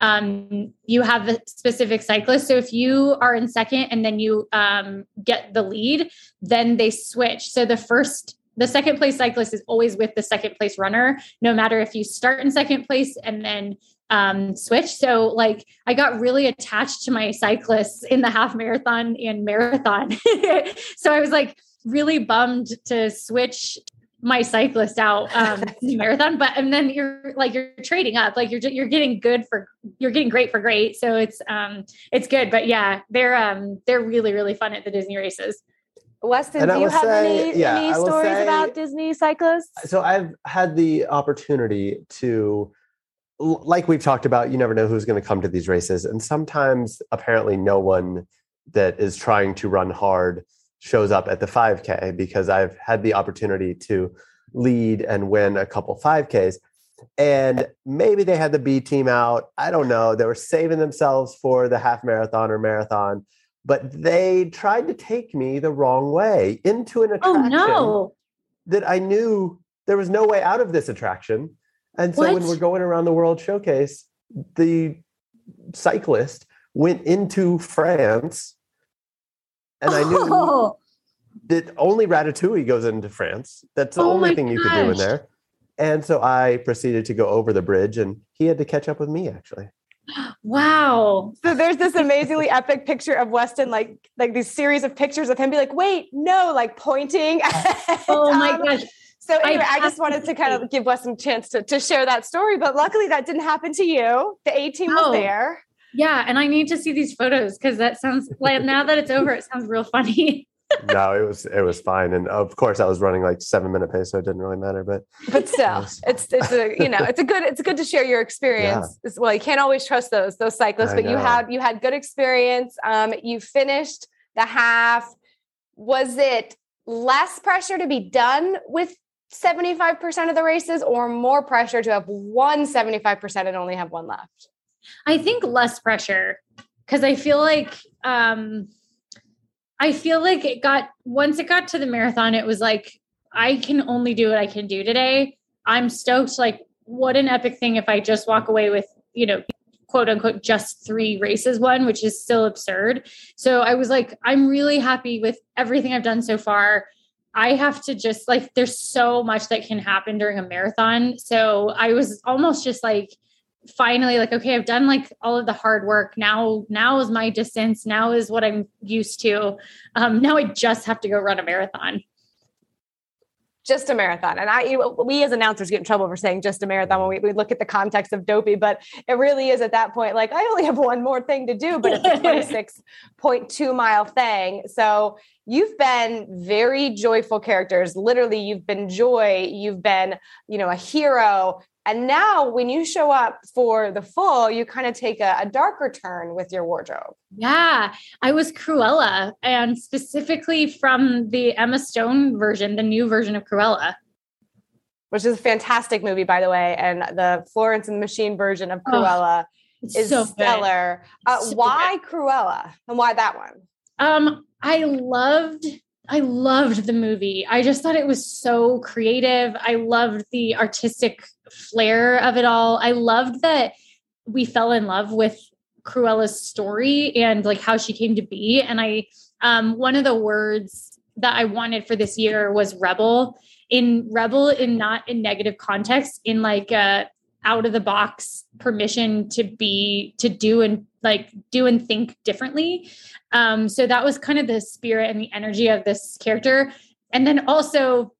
um, you have a specific cyclist. So if you are in second and then you um, get the lead then they switch. So the first the second place cyclist is always with the second place runner no matter if you start in second place and then um, switch. So like I got really attached to my cyclists in the half marathon and marathon. [laughs] so I was like really bummed to switch my cyclist out um [laughs] marathon but and then you're like you're trading up like you're you're getting good for you're getting great for great so it's um it's good but yeah they're um they're really really fun at the disney races Weston, do you have say, any, yeah, any stories say, about Disney cyclists? So I've had the opportunity to like we've talked about, you never know who's going to come to these races. And sometimes, apparently, no one that is trying to run hard shows up at the 5K because I've had the opportunity to lead and win a couple 5Ks. And maybe they had the B team out. I don't know. They were saving themselves for the half marathon or marathon, but they tried to take me the wrong way into an attraction oh, no. that I knew there was no way out of this attraction and so what? when we're going around the World Showcase, the cyclist went into France, and I knew oh. that only Ratatouille goes into France. That's the oh only thing you could do in there. And so I proceeded to go over the bridge, and he had to catch up with me actually. Wow. So there's this amazingly epic picture of Weston, like like these series of pictures of him be like, wait, no, like pointing. [laughs] oh my gosh. So anyway, I, I just wanted to kind of give Wes a chance to, to share that story, but luckily that didn't happen to you. The A team was there. Yeah, and I need to see these photos because that sounds like now that it's over, it sounds real funny. [laughs] no, it was it was fine, and of course I was running like seven minute pace, so it didn't really matter. But but still, it it's it's a you know it's a good it's good to share your experience. Yeah. Well, you can't always trust those those cyclists, I but know. you had you had good experience. Um, you finished the half. Was it less pressure to be done with 75% of the races or more pressure to have won 75% and only have one left? I think less pressure because I feel like um I feel like it got once it got to the marathon, it was like I can only do what I can do today. I'm stoked. Like, what an epic thing if I just walk away with, you know, quote unquote just three races one, which is still absurd. So I was like, I'm really happy with everything I've done so far. I have to just like, there's so much that can happen during a marathon. So I was almost just like, finally like okay i've done like all of the hard work. Now now is my distance. Now is what i'm used to. Um now i just have to go run a marathon just a marathon. And I, we as announcers get in trouble for saying just a marathon when we, we look at the context of dopey, but it really is at that point, like I only have one more thing to do, but it's a [laughs] 26.2 mile thing. So you've been very joyful characters. Literally, you've been joy, you've been, you know, a hero, and now, when you show up for the full, you kind of take a, a, darker turn with your wardrobe. Yeah, I was Cruella, and specifically from the Emma Stone version, the new version of Cruella. Which is a fantastic movie, by the way. And the Florence and the Machine version of Cruella oh, is so stellar. Uh, so why good. Cruella and why that one? Um, I loved I loved the movie. I just thought it was so creative. I loved the artistic flair of it all. I loved that we fell in love with Cruella's story and like how she came to be. And I, um, one of the words that I wanted for this year was rebel. In rebel, in not in negative context, in like a out of the box permission to be to do and like do and think differently. Um, so that was kind of the spirit and the energy of this character. And then also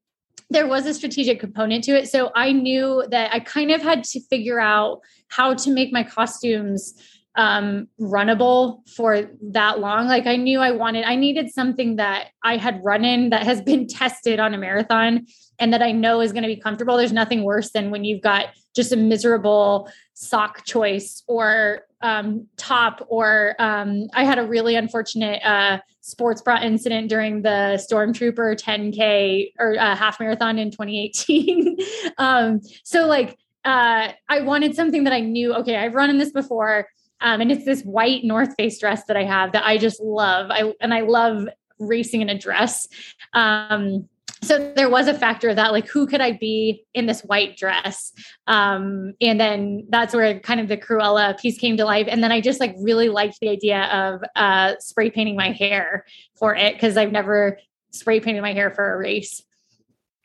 there was a strategic component to it. So I knew that I kind of had to figure out how to make my costumes um runnable for that long like i knew i wanted i needed something that i had run in that has been [laughs] tested on a marathon and that i know is going to be comfortable there's nothing worse than when you've got just a miserable sock choice or um, top or um, i had a really unfortunate uh, sports bra incident during the stormtrooper 10k or uh, half marathon in 2018 [laughs] um, so like uh, i wanted something that i knew okay i've run in this before um, and it's this white north face dress that i have that i just love. I and i love racing in a dress. Um, so there was a factor of that like who could i be in this white dress um and then that's where kind of the cruella piece came to life and then i just like really liked the idea of uh spray painting my hair for it because i've never spray painted my hair for a race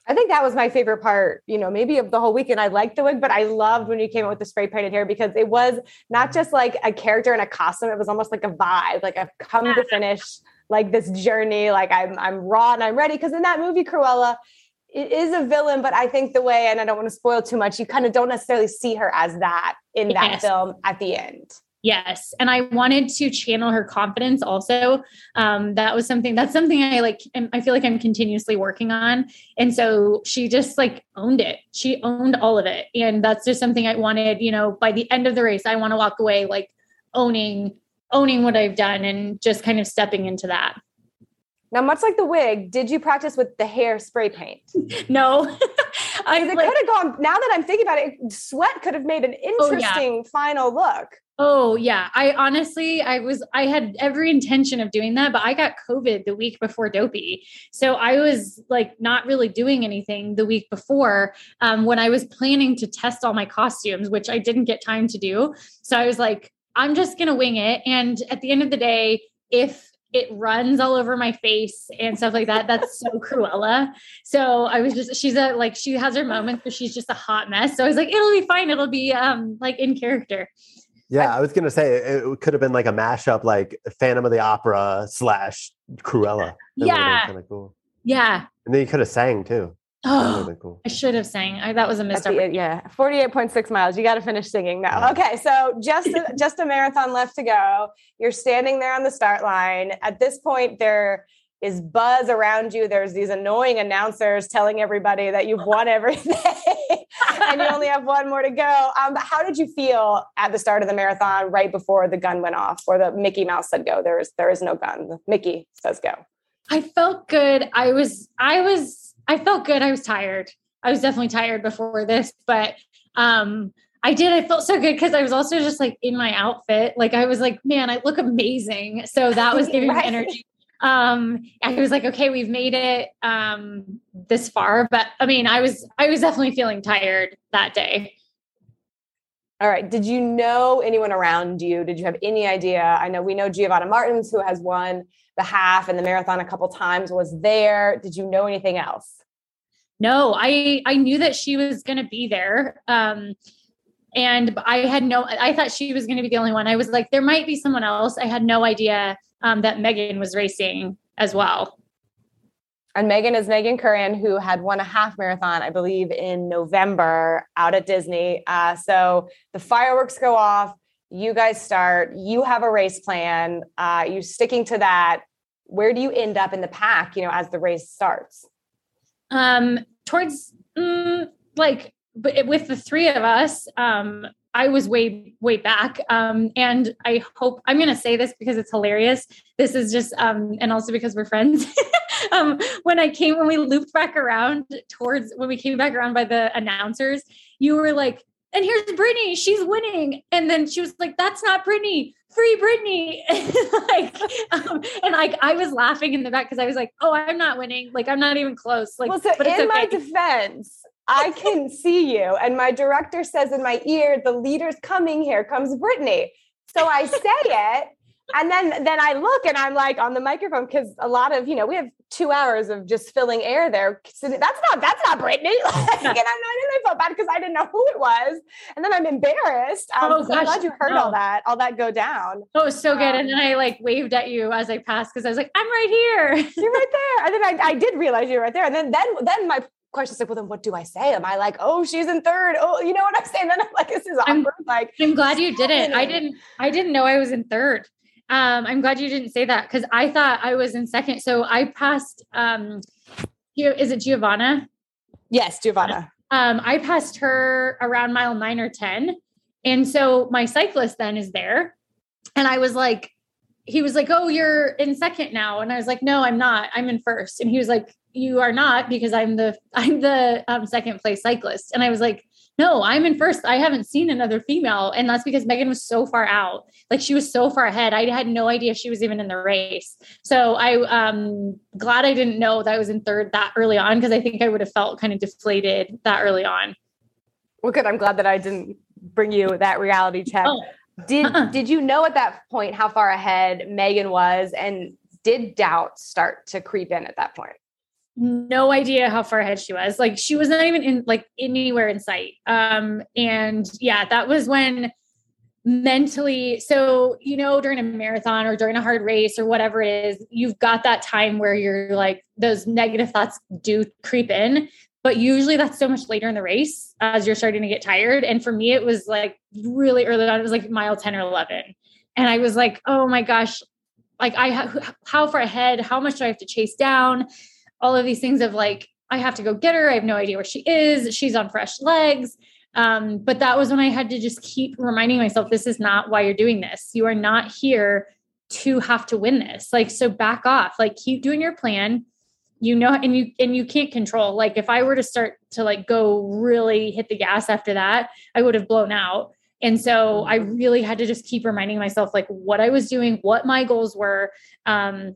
I think that was my favorite part, you know, maybe of the whole weekend. I liked the wig, but I loved when you came out with the spray painted hair because it was not just like a character in a costume. It was almost like a vibe, like I've come to finish like this journey. Like I'm I'm raw and I'm ready. Because in that movie, Cruella, it is a villain, but I think the way, and I don't want to spoil too much, you kind of don't necessarily see her as that in that yes. film at the end. Yes. And I wanted to channel her confidence also. Um, that was something that's something I like, I feel like I'm continuously working on. And so she just like owned it. She owned all of it. And that's just something I wanted, you know, by the end of the race, I want to walk away like owning owning what I've done and just kind of stepping into that. Now, much like the wig, did you practice with the hair spray paint? [laughs] no. [laughs] I it like, could have gone. Now that I'm thinking about it, sweat could have made an interesting oh, yeah. final look. Oh yeah, I honestly, I was, I had every intention of doing that, but I got COVID the week before Dopey, so I was like not really doing anything the week before um, when I was planning to test all my costumes, which I didn't get time to do. So I was like, I'm just going to wing it. And at the end of the day, if it runs all over my face and stuff like that, that's so [laughs] Cruella. So I was just, she's a, like, she has her moments, but she's just a hot mess. So I was like, it'll be fine. It'll be um like in character. Yeah, I was gonna say it could have been like a mashup, like Phantom of the Opera slash Cruella. That yeah, kind of cool. Yeah, and then you could have sang too. Oh, cool. I should have sang. I, that was a mistake. The, yeah, forty-eight point six miles. You got to finish singing now. Okay, so just a, just a marathon left to go. You're standing there on the start line. At this point, there is buzz around you. There's these annoying announcers telling everybody that you've won everything, [laughs] and you only have one more to go. Um, but how did you feel at the start of the marathon, right before the gun went off, or the Mickey Mouse said go? There is there is no gun. Mickey says go. I felt good. I was I was I felt good. I was tired. I was definitely tired before this, but um I did. I felt so good because I was also just like in my outfit. Like I was like, man, I look amazing. So that was giving right. me energy. Um, I was like, okay, we've made it um this far. But I mean, I was I was definitely feeling tired that day. All right. Did you know anyone around you? Did you have any idea? I know we know Giovanna Martins, who has won the half and the marathon a couple times, was there. Did you know anything else? No, I I knew that she was going to be there. Um, and I had no. I thought she was going to be the only one. I was like, there might be someone else. I had no idea um, that Megan was racing as well. And Megan is Megan Curran, who had won a half marathon, I believe, in November out at Disney. Uh, so the fireworks go off. You guys start. You have a race plan. Uh, you sticking to that. Where do you end up in the pack? You know, as the race starts. Um, towards mm, like, but with the three of us, um, I was way, way back. Um, and I hope I'm going to say this because it's hilarious. This is just, um, and also because we're friends. [laughs] um, when I came, when we looped back around towards, when we came back around by the announcers, you were like, and here's Brittany, she's winning. And then she was like, that's not Brittany, free Brittany. [laughs] like, um, and like, I was laughing in the back because I was like, oh, I'm not winning. Like, I'm not even close. Like, well, so in okay. my defense, I can [laughs] see you. And my director says in my ear, the leader's coming, here comes Brittany. So I say it. And then then I look and I'm like on the microphone because a lot of, you know, we have two hours of just filling air there. So that's not that's not Brittany. [laughs] and I'm not I felt bad because I didn't know who it was. And then I'm embarrassed. Um, oh, so I'm glad you heard no. all that, all that go down. Oh, so good. Um, and then I like waved at you as I passed because I was like, I'm right here. You're right [laughs] there. And then I, I did realize you were right there. And then then then my questions like, well, then what do I say? Am I like, oh, she's in third? Oh, you know what I'm saying? Then I'm like, this is awkward. I'm, like, I'm glad you didn't. I didn't. I didn't know I was in third. Um, I'm glad you didn't say that because I thought I was in second. So I passed. Um, is it Giovanna? Yes, Giovanna. Um, I passed her around mile nine or ten, and so my cyclist then is there, and I was like, he was like, "Oh, you're in second now," and I was like, "No, I'm not. I'm in first. And he was like, "You are not because I'm the I'm the um, second place cyclist." And I was like, "No, I'm in first. I haven't seen another female, and that's because Megan was so far out. Like she was so far ahead. I had no idea she was even in the race. So I um glad I didn't know that I was in third that early on because I think I would have felt kind of deflated that early on. Well, good. I'm glad that I didn't bring you that reality check. Oh did uh-uh. did you know at that point how far ahead Megan was, and did doubt start to creep in at that point? No idea how far ahead she was. Like she was not even in like anywhere in sight. Um, and yeah, that was when mentally so you know during a marathon or during a hard race or whatever it is you've got that time where you're like those negative thoughts do creep in but usually that's so much later in the race as you're starting to get tired. And for me, it was like really early on. It was like mile 10 or 11. And I was like, oh my gosh, like I how far ahead? How much do I have to chase down? All of these things of like, I have to go get her. I have no idea where she is. She's on fresh legs. Um, but that was when I had to just keep reminding myself, this is not why you're doing this. You are not here to have to win this. Like, so back off, like keep doing your plan you know and you and you can't control like if i were to start to like go really hit the gas after that i would have blown out and so i really had to just keep reminding myself like what i was doing what my goals were um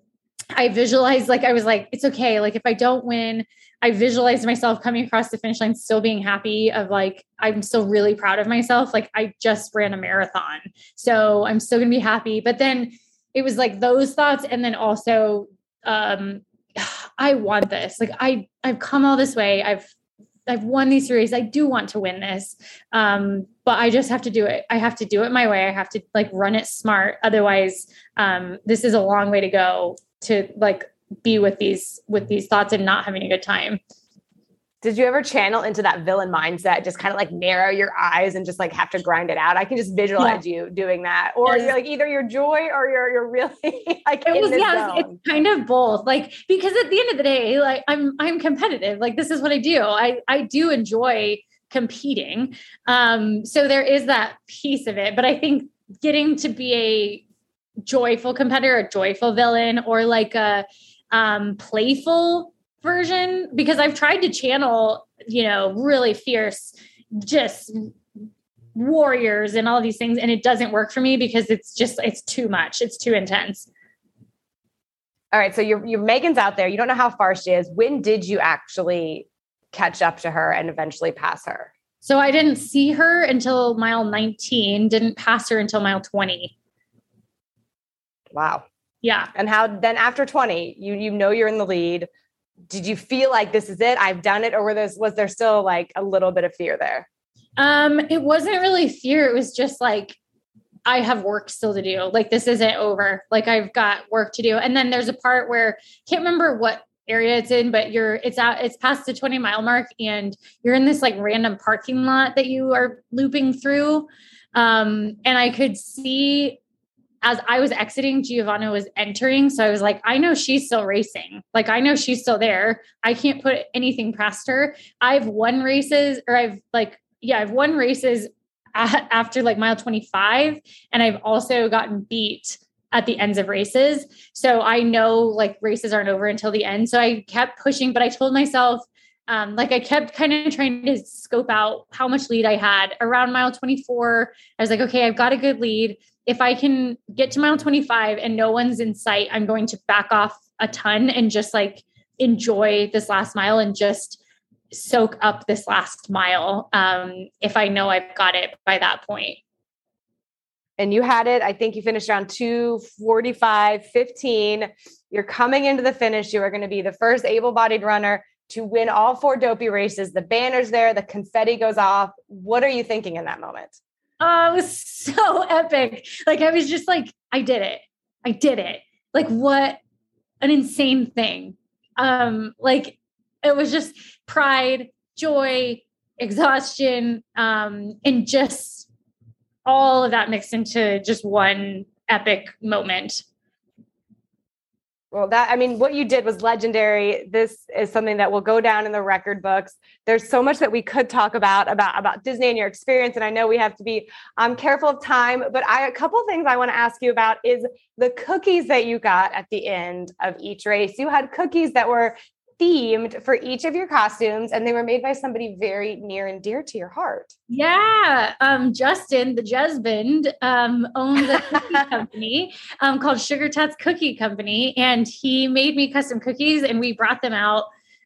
i visualized like i was like it's okay like if i don't win i visualized myself coming across the finish line still being happy of like i'm still really proud of myself like i just ran a marathon so i'm still gonna be happy but then it was like those thoughts and then also um [sighs] I want this. Like I I've come all this way. I've I've won these series. I do want to win this. Um, but I just have to do it. I have to do it my way. I have to like run it smart. Otherwise, um, this is a long way to go to like be with these with these thoughts and not having a good time. Did you ever channel into that villain mindset just kind of like narrow your eyes and just like have to grind it out? I can just visualize yeah. you doing that. Or you're like either your joy or you're you're really [laughs] like it was yeah it's, it's kind of both like because at the end of the day like i'm i'm competitive. Like this is what i do. I i do enjoy competing. Um so there is that piece of it but i think getting to be a joyful competitor a joyful villain or like a um playful version because I've tried to channel, you know, really fierce, just warriors and all these things, and it doesn't work for me because it's just it's too much. It's too intense. All right, so your your Megan's out there. You don't know how far she is. When did you actually catch up to her and eventually pass her? So I didn't see her until mile 19, didn't pass her until mile 20. Wow. Yeah. And how then after 20, you you know you're in the lead. Did you feel like this is it? I've done it, or were there, was there still like a little bit of fear there? Um, it wasn't really fear. It was just like I have work still to do. Like this isn't over. Like I've got work to do. And then there's a part where I can't remember what area it's in, but you're it's out it's past the 20 mile mark and you're in this like random parking lot that you are looping through. Um, and I could see as I was exiting, Giovanna was entering. So I was like, I know she's still racing. Like, I know she's still there. I can't put anything past her. I've won races, or I've like, yeah, I've won races after like mile 25. And I've also gotten beat at the ends of races. So I know like races aren't over until the end. So I kept pushing, but I told myself, um, like I kept kind of trying to scope out how much lead I had around mile 24. I was like, okay, I've got a good lead if I can get to mile 25 and no one's in sight, I'm going to back off a ton and just like enjoy this last mile and just soak up this last mile um, if I know I've got it by that point. And you had it. I think you finished around 245, 15. You're coming into the finish. You are going to be the first able bodied runner to win all four dopey races. The banner's there, the confetti goes off. What are you thinking in that moment? Oh, it was so [laughs] epic. Like I was just like, I did it. I did it. Like what an insane thing. Um, like it was just pride, joy, exhaustion, um, and just all of that mixed into just one epic moment. Well, that I mean, what you did was legendary. This is something that will go down in the record books. There's so much that we could talk about about about Disney and your experience, and I know we have to be um, careful of time. But I a couple things I want to ask you about is the cookies that you got at the end of each race. You had cookies that were themed for each of your costumes and they were made by somebody very near and dear to your heart. Yeah. Um, Justin, the husband, um, owns a cookie [laughs] company um, called Sugar Tots Cookie Company. And he made me custom cookies and we brought them out.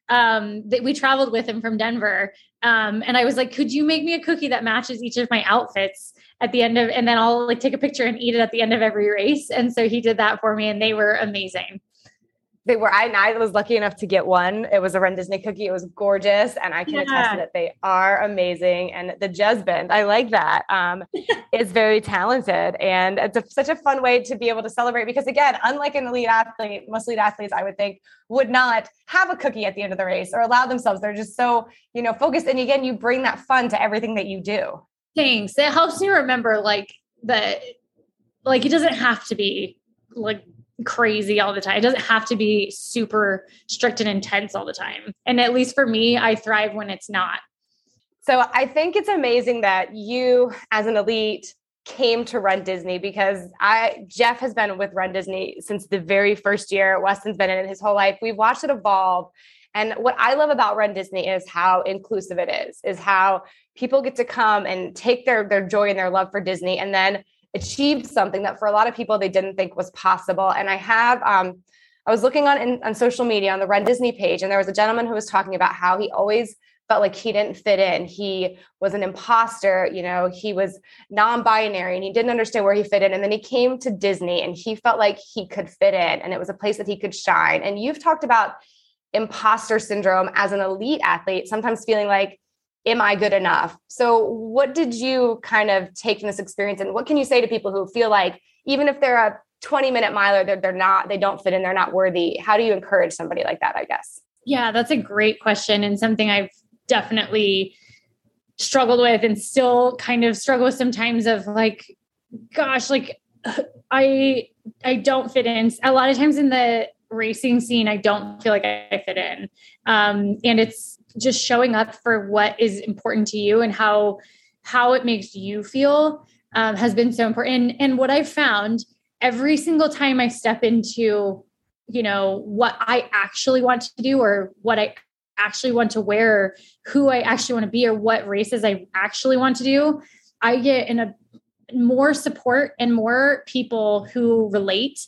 Um, that we traveled with him from Denver. Um, and I was like, could you make me a cookie that matches each of my outfits? at the end of and then I'll like take a picture and eat it at the end of every race. And so he did that for me and they were amazing they were I, I was lucky enough to get one. It was a Run Disney cookie. It was gorgeous and i can yeah. attest that they are amazing and the husband i like that um, [laughs] is very talented and it's a, such a fun way to be able to celebrate because again unlike an elite athlete most elite athletes i would think would not have a cookie at the end of the race or allow themselves. They're just so you know focused and again you bring that fun to everything that you do. Thanks. It helps me remember like that like it doesn't have to be like crazy all the time. It doesn't have to be super strict and intense all the time. And at least for me, I thrive when it's not. So I think it's amazing that you, as an elite, came to Run Disney because I Jeff has been with Run Disney since the very first year. Weston's been in it his whole life. We've watched it evolve. And what I love about Run Disney is how inclusive it is, is how people get to come and take their their joy and their love for Disney and then achieved something that for a lot of people they didn't think was possible. And I have um, I was looking on in, on social media on the Run Disney page, and there was a gentleman who was talking about how he always felt like he didn't fit in. He was an imposter, you know, he was non-binary and he didn't understand where he fit in. And then he came to Disney and he felt like he could fit in and it was a place that he could shine. And you've talked about imposter syndrome as an elite athlete, sometimes feeling like am I good enough? So, what did you kind of take from this experience, and what can you say to people who feel like even if they're a 20 minute miler, they're, they're not, they don't fit in, they're not worthy? How do you encourage somebody like that? I guess. Yeah, that's a great question, and something I've definitely struggled with, and still kind of struggle sometimes. Of like, gosh, like [sighs] I I don't fit in. A lot of times in the racing scene, I don't feel like I fit in, um, and it's just showing up for what is important to you and how how it makes you feel um, has been so important. And, and what I've found every single time I step into, you know, what I actually want to do or what I actually want to wear, who I actually want to be, or what races I actually want to do, I get in a more support and more people who relate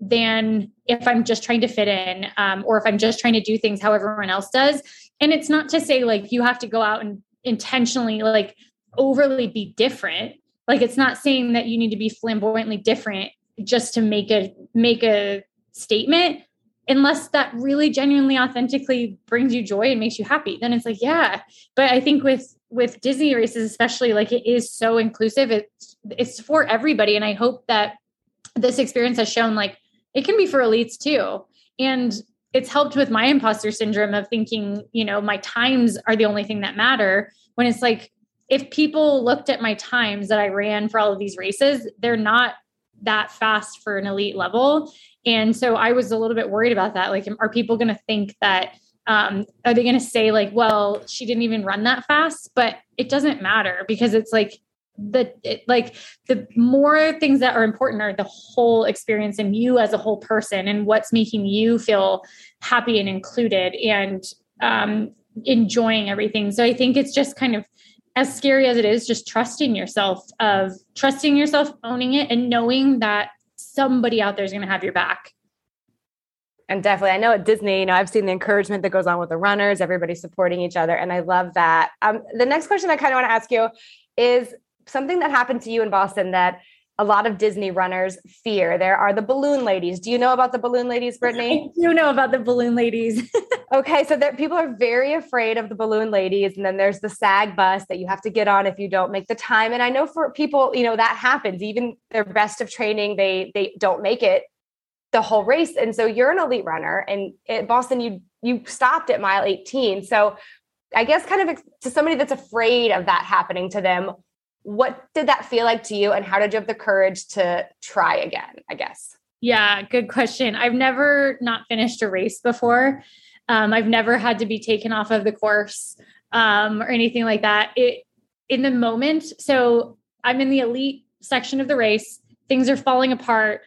than if I'm just trying to fit in um, or if I'm just trying to do things how everyone else does and it's not to say like you have to go out and intentionally like overly be different. Like it's not saying that you need to be flamboyantly different just to make a make a statement. Unless that really genuinely authentically brings you joy and makes you happy then it's like yeah. But i think with with disney races especially like it is so inclusive. It's it's for everybody and i hope that this experience has shown like it can be for elites too. And it's helped with my imposter syndrome of thinking you know my times are the only thing that matter when it's like if people looked at my times that i ran for all of these races they're not that fast for an elite level and so I was a little bit worried about that. Like, are people going to think that, um, are they going to say, like, well, she didn't even run that fast? But it doesn't matter because it's like, the like the more things that are important are the whole experience and you as a whole person and what's making you feel happy and included and um, enjoying everything so i think it's just kind of as scary as it is just trusting yourself of trusting yourself owning it and knowing that somebody out there is going to have your back. And definitely, I know at Disney, you know, I've seen the encouragement that goes on with the runners, everybody supporting each other. And I love that. Um, the next question I kind of want to ask you is something that happened to you in Boston that a lot of Disney runners fear. There are the balloon ladies. Do you know about the balloon ladies, Brittany? you know about the balloon ladies. [laughs] okay, so there, people are very afraid of the balloon ladies, and then there's the SAG bus that you have to get on if you don't make the time. And I know for people, you know, that happens. Even their best of training, they they don't make it the whole race. And so you're an elite runner, and at Boston, you you stopped at mile 18. So I guess kind of to somebody that's afraid of that happening to them, what did that feel like to you and how did you have the courage to try again i guess? Yeah good question. I've never not finished a race before. Um, i've never had to be taken off of the course um, or anything like that. It in the moment so i'm in the elite section of the race. Things are falling apart.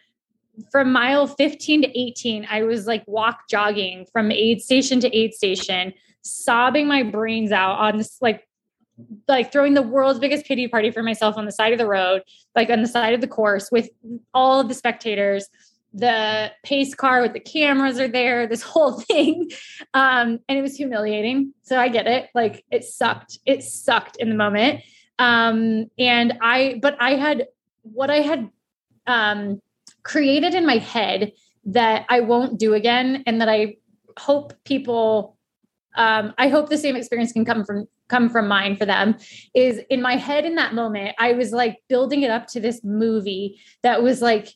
From mile 15 to 18 i was like walk jogging from aid station to aid station sobbing my brains out on this like like throwing the world's biggest pity party for myself on the side of the road, like on the side of the course with all of the spectators. The pace car with the cameras are there, this [laughs] whole thing. Um, and it was humiliating. So I get it. Like it sucked. It sucked in the moment. Um, and I, but I had what I had um, created in my head that I won't do again and that I hope people um, I hope the same experience can come from come from mine for them is in my head in that moment i was like building it up to this movie that was like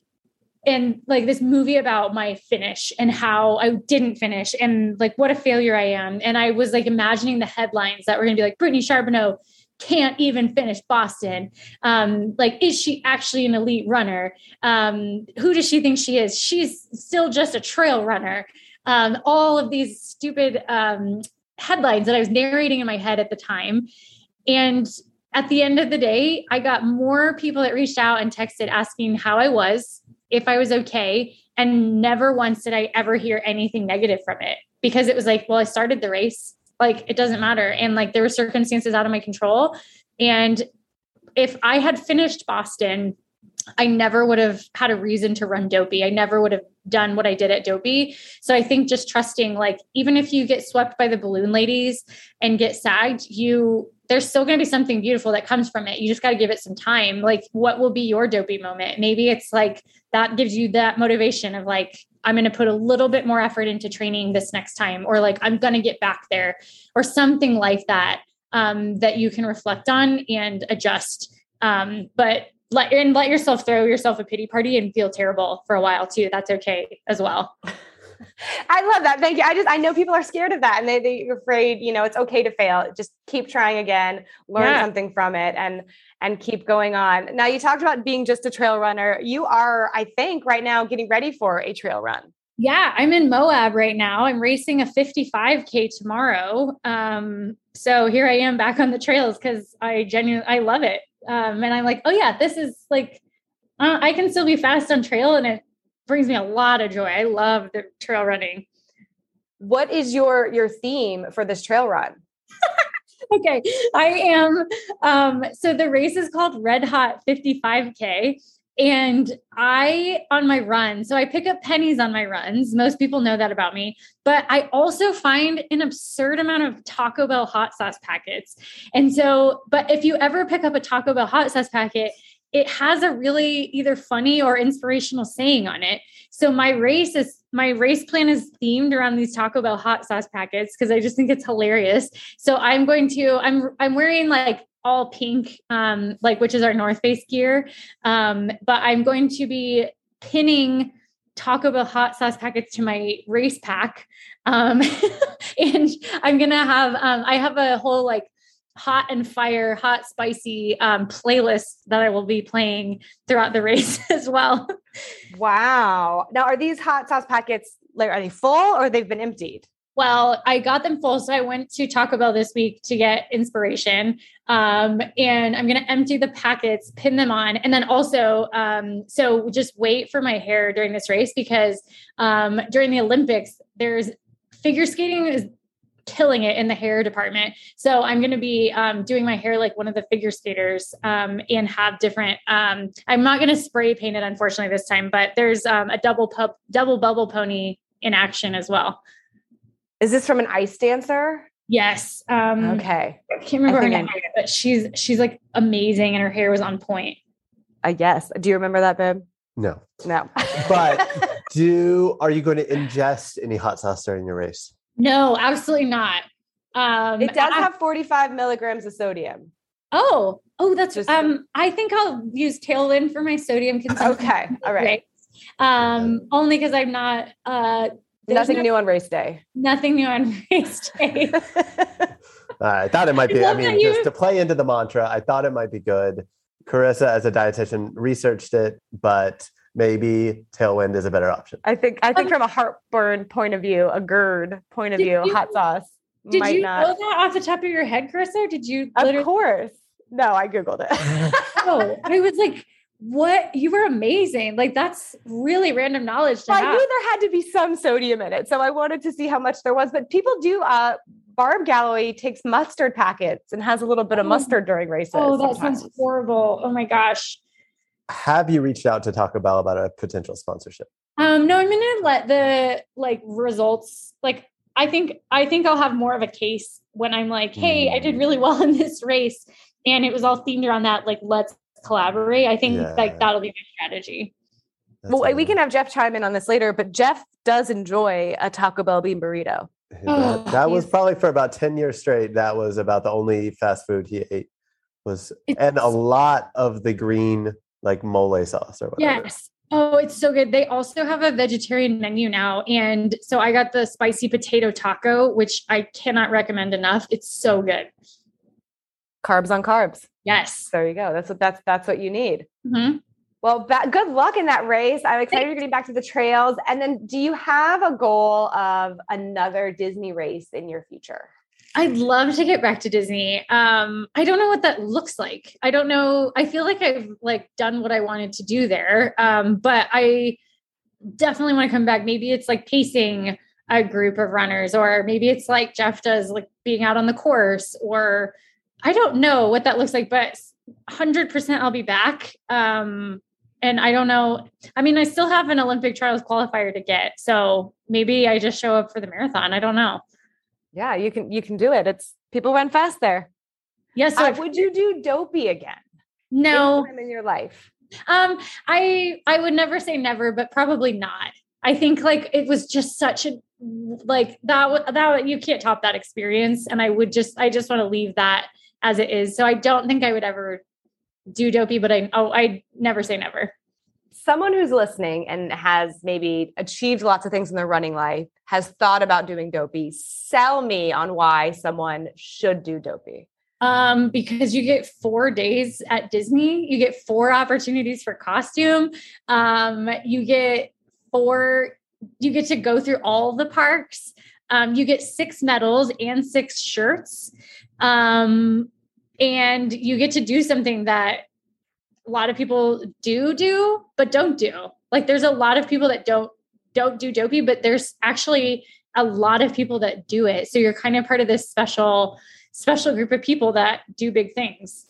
and like this movie about my finish and how I didn't finish and like what a failure I am. And I was like imagining the headlines that were going to be like Brittany Charboneau can't even finish Boston. Um, like, is she actually an elite runner? Um, who does she think she is? She's still just a trail runner. Um, all of these stupid um, headlines that I was narrating in my head at the time. And at the end of the day, I got more people that reached out and texted asking how I was, if I was okay. And never once did I ever hear anything negative from it because it was like, well, I started the race. Like, it doesn't matter. And like, there were circumstances out of my control. And if I had finished Boston, I never would have had a reason to run dopey. I never would have done what I did at Dopey. So I think just trusting, like, even if you get swept by the balloon ladies and get sagged, you there's still going to be something beautiful that comes from it. You just got to give it some time. Like, what will be your dopey moment? Maybe it's like that gives you that motivation of like, I'm going to put a little bit more effort into training this next time, or like, I'm going to get back there, or something like that um, that you can reflect on and adjust. Um, but let and let yourself throw yourself a pity party and feel terrible for a while too. That's okay as well. I love that. Thank you. I just I know people are scared of that and they they're afraid, you know, it's okay to fail. Just keep trying again, learn yeah. something from it and and keep going on. Now you talked about being just a trail runner. You are, I think, right now getting ready for a trail run. Yeah, I'm in Moab right now. I'm racing a 55k tomorrow. Um, so here I am back on the trails because I genuinely I love it. Um, and I'm like, oh yeah, this is like, uh, I can still be fast on trail, and it brings me a lot of joy. I love the trail running. What is your your theme for this trail run? [laughs] okay, I am. Um, so the race is called Red Hot 55K. And I on my run, so I pick up pennies on my runs. Most people know that about me, but I also find an absurd amount of Taco Bell hot sauce packets. And so, but if you ever pick up a Taco Bell hot sauce packet, it has a really either funny or inspirational saying on it. So my race is my race plan is themed around these Taco Bell hot sauce packets because I just think it's hilarious. So I'm going to I'm I'm wearing like all pink, um, like which is our North Face gear. Um, but I'm going to be pinning Taco Bell hot sauce packets to my race pack. Um, [laughs] and I'm gonna have um, I have a whole like hot and fire, hot spicy um, playlist that I will be playing throughout the [laughs] race as well. Wow! Now, are these hot sauce packets like are they full or they've been emptied? Well, I got them full. So I went to Taco Bell this week to get inspiration. Um, and I'm going to empty the packets, pin them on. And then also, um, so just wait for my hair during this race because um, during the Olympics, there's figure skating is killing it in the hair department. So I'm going to be um, doing my hair like one of the figure skaters um, and have different. Um, I'm not going to spray paint it, unfortunately, this time, but there's um, a double pub, double bubble pony in action as well. Is this from an ice dancer? Yes. Um, okay. I can't remember I her name, but she's she's like amazing, and her hair was on point. I guess. Do you remember that, babe? No. No. but [laughs] do are you going to ingest any hot sauce during your race? No, absolutely not. Um, it does I, have 45 milligrams of sodium. Oh, oh, that's just um. I think I'll use Tailwind for my sodium consumption. Okay, all right. [laughs] Um, only because I'm not uh nothing no, new on race day. Nothing new on [laughs] race day. [laughs] I thought it might be. I, I mean, just to play into the mantra, I thought it might be good. Carissa, as a dietitian, researched it, but maybe tailwind is a better option. I think. I think um, from a heartburn point of view, a GERD point of view, you, hot sauce. Did you not... know that off the top of your head, Carissa? Did you? Literally... Of course. No, I googled it. [laughs] oh, I was like, what you were amazing like that's really random knowledge well, i knew there had to be some sodium in it so i wanted to see how much there was but people do uh barb galloway takes mustard packets and has a little bit of oh. mustard during races oh that sometimes. sounds horrible oh my gosh have you reached out to taco bell about a potential sponsorship um no i'm gonna let the like results like i think i think i'll have more of a case when i'm like hey mm. i did really well in this race and it was all themed around that like let's collaborate. I think yeah. like that'll be my strategy. That's well, we can have Jeff chime in on this later, but Jeff does enjoy a Taco Bell bean burrito. That, oh, that was probably for about 10 years straight. That was about the only fast food he ate was it's, and a lot of the green like mole sauce or whatever. Yes. Oh, it's so good. They also have a vegetarian menu now. And so I got the spicy potato taco, which I cannot recommend enough. It's so good. Carbs on carbs. Yes. There you go. That's what that's that's what you need. Mm-hmm. Well, ba- good luck in that race. I'm excited you're getting back to the trails. And then, do you have a goal of another Disney race in your future? I'd love to get back to Disney. Um, I don't know what that looks like. I don't know. I feel like I've like done what I wanted to do there. Um, but I definitely want to come back. Maybe it's like pacing a group of runners, or maybe it's like Jeff does, like being out on the course, or I don't know what that looks like, but 100% I'll be back. Um, and I don't know. I mean, I still have an Olympic trials qualifier to get. So maybe I just show up for the marathon. I don't know. Yeah, you can you can do it. It's people run fast there. Yes. Yeah, so uh, would you do dopey again? No. in your life. Um, I I would never say never, but probably not. I think like it was just such a like that that you can't top that experience, and I would just I just want to leave that as it is. So I don't think I would ever do dopey, but I oh I never say never. Someone who's listening and has maybe achieved lots of things in their running life has thought about doing dopey. Sell me on why someone should do dopey. Um, because you get four days at Disney, you get four opportunities for costume. Um, you get four, you get to go through all the parks. Um, you get six medals and six shirts. Um, and you get to do something that a lot of people do do but don't do. Like there's a lot of people that don't don't do dopey but there's actually a lot of people that do it. So you're kind of part of this special special group of people that do big things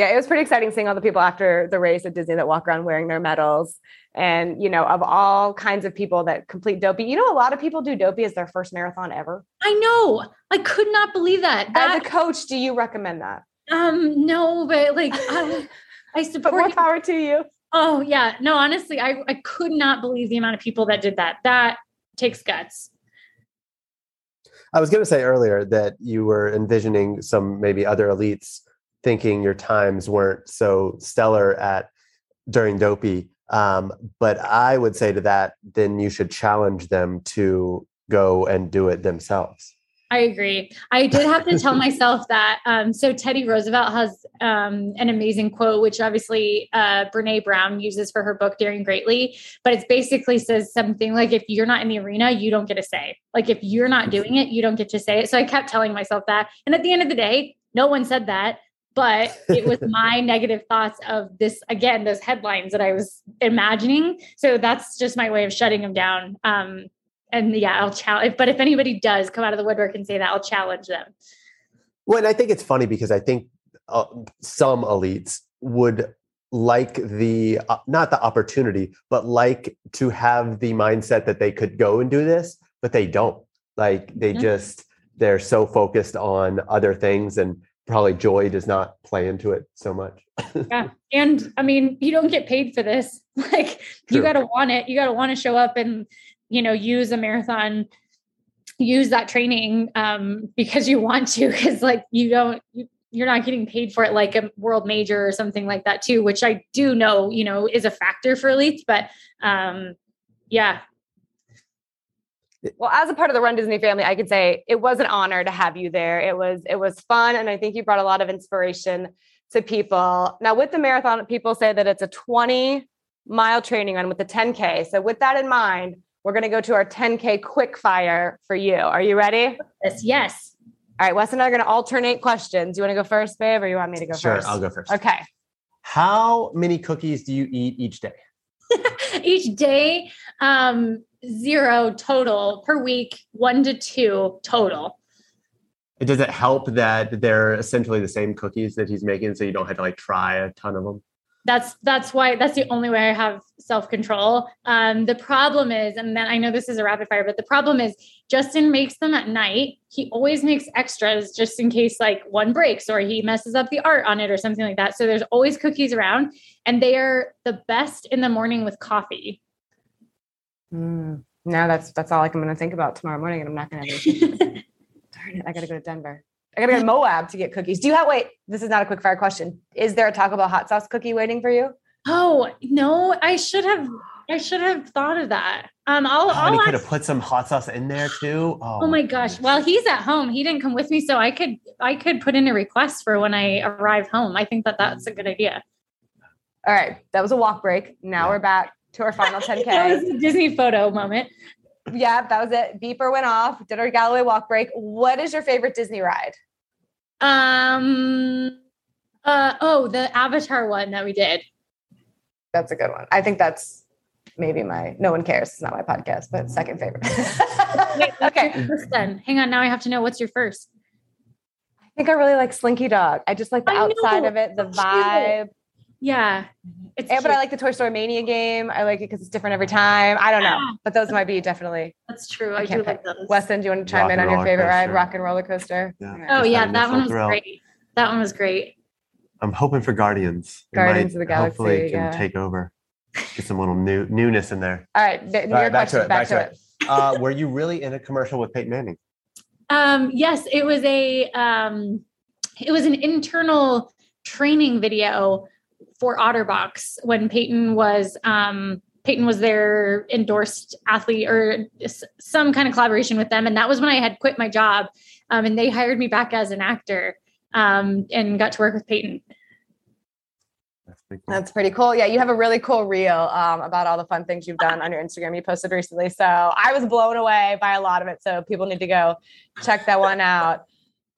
Yeah, it was pretty exciting seeing all the people after the race at Disney that walk around wearing their medals. And, you know, of all kinds of people that complete Dopey, you know, a lot of people do Dopey as their first marathon ever. I know. I could not believe that. that as a coach, do you recommend that? Um, no, but like I, [laughs] I support but more power to you. Oh yeah. No, honestly, I, I could not believe the amount of people that did that. That takes guts. I was going to say earlier that you were envisioning some maybe other elites thinking your times weren't so stellar at during dopey um, but i would say to that then you should challenge them to go and do it themselves I agree. I did have to tell [laughs] myself that. Um, so Teddy Roosevelt has um, an amazing quote, which obviously uh, Brene Brown uses for her book Daring Greatly, but it basically says something like, "If you're not in the arena, you don't get to say. Like if you're not doing it, you don't get to say it." So I kept telling myself that, and at the end of the day, no one said that but [laughs] it was my negative thoughts of this again those headlines that i was imagining. So that's just my way of shutting them down. Um and yeah i'll challenge but if anybody does come out of the woodwork and say that i'll challenge them. Well and i think it's funny because i think uh, some elites would like the uh, not the opportunity but like to have the mindset that they could go and do this but they don't. Like they yeah. just they're so focused on other things and probably joy does not play into it so much. yeah. [laughs] And I mean, you don't get paid for this. [laughs] Like True. you got to want it. You got to want to show up and, you know, use a marathon, use that training um, because you want to, because like you don't, you, you're not getting paid for it like a world major or something like that too, which I do know, you know, is a factor for elites. But um, yeah, well, as a part of the Run Disney family, I could say it was an honor to have you there. It was it was fun, and I think you brought a lot of inspiration to people. Now, with the marathon, people say that it's a 20 mile training run with the 10K. So, with that in mind, we're going to go to our 10K quick fire for you. Are you ready? Yes. Yes. All right, Wes and I are going to alternate questions. You want to go first, babe, or you want me to go sure, first? Sure, I'll go first. Okay. How many cookies do you eat each day? [laughs] each day, um, zero total per week, one to two total. It does it help that they're essentially the same cookies that he's making, so you don't have to like try a ton of them? That's that's why that's the only way I have self control. Um, the problem is, and then I know this is a rapid fire, but the problem is Justin makes them at night. He always makes extras just in case like one breaks or he messes up the art on it or something like that. So there's always cookies around, and they are the best in the morning with coffee. Mm, no, that's that's all I'm going to think about tomorrow morning, and I'm not going to. [laughs] Darn it! I got to go to Denver. I got to go to Moab to get cookies. Do you have? Wait, this is not a quick fire question. Is there a Taco Bell hot sauce cookie waiting for you? Oh no, I should have. I should have thought of that. Um, I'll. Oh, I'll and he could have put some hot sauce in there too. Oh, oh my gosh! Goodness. Well, he's at home. He didn't come with me, so I could. I could put in a request for when I arrive home. I think that that's a good idea. All right, that was a walk break. Now yeah. we're back to our final 10K. [laughs] that was a Disney photo moment. Yeah, that was it. Beeper went off, did our Galloway walk break. What is your favorite Disney ride? Um uh oh, the Avatar one that we did. That's a good one. I think that's maybe my no one cares. It's not my podcast, but second favorite. Wait, [laughs] okay. Then. Hang on, now I have to know what's your first. I think I really like Slinky Dog. I just like the I outside know. of it, the vibe. Yeah. It's yeah, but I like the Toy Story Mania game. I like it because it's different every time. I don't know, but those might be definitely. That's true. I, I do like those. Weston, do you want to chime Rock in on your favorite coaster. ride, Rock and Roller Coaster? Yeah. Oh yeah, that one was thrill. great. That one was great. I'm hoping for Guardians. Guardians of the Galaxy. Hopefully, can yeah. take over. Get some little new newness in there. All right, All right back to it. Back, back to it. it. uh, were you really in a commercial with Peyton Manning? Um, yes, it was a. Um, it was an internal training video for Otterbox when Peyton was um, Peyton was their endorsed athlete or some kind of collaboration with them, and that was when I had quit my job, um, and they hired me back as an actor um, and got to work with Peyton. That's pretty, cool. That's pretty cool. Yeah, you have a really cool reel um, about all the fun things you've done on your Instagram. You posted recently, so I was blown away by a lot of it. So people need to go check that one out.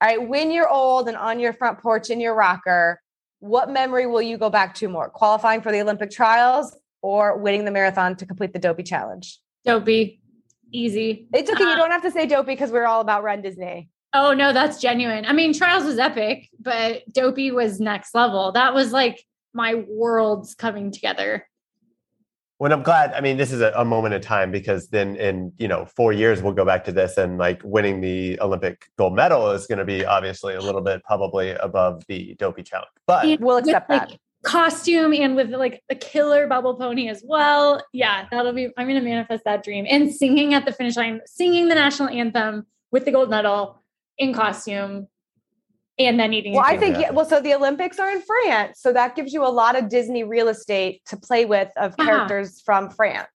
All right, when you're old and on your front porch in your rocker, what memory will you go back to more? Qualifying for the Olympic trials or winning the marathon to complete the Dopey challenge? Dopey. Easy. It's okay. Uh, you don't have to say dopey because we're all about Run Disney. Oh no, that's genuine. I mean, Trials was epic, but Dopey was next level. That was like my worlds coming together. When I'm glad, I mean, this is a, a, moment in time because then in, you know, four years, we'll go back to this and like winning the Olympic gold medal is going to be obviously a little bit probably above the dopey challenge, but and we'll accept with, that. Like, costume and with like a killer bubble pony as well. Yeah, that'll be, I'm going to manifest that dream and singing at the finish line, singing the national anthem with the gold medal in costume and then eating. Well, I think yeah. well, so the Olympics are in France, so that gives you a lot of Disney real estate to play with of uh-huh. characters from France.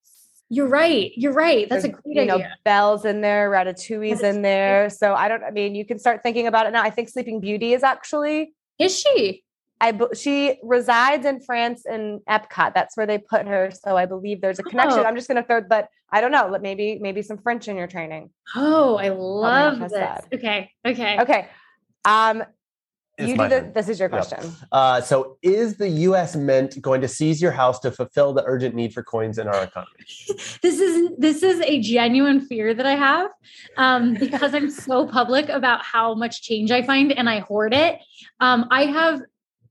You're right. You're right. That's There's, a great you idea. know, Belle's in there, Ratatouille's in there. So I don't. I mean, you can start thinking about it now. I think Sleeping Beauty is actually. Is she? I she resides in France in Epcot. That's where they put her. So I believe there's a connection. Oh. I'm just going to throw, but I don't know. Maybe maybe some French in your training. Oh, I love this. That. Okay. Okay. Okay. Um, you do the, this is your question. Yep. Uh, so, is the U.S. Mint going to seize your house to fulfill the urgent need for coins in our economy? [laughs] this is this is a genuine fear that I have um, because I'm so public about how much change I find and I hoard it. Um, I have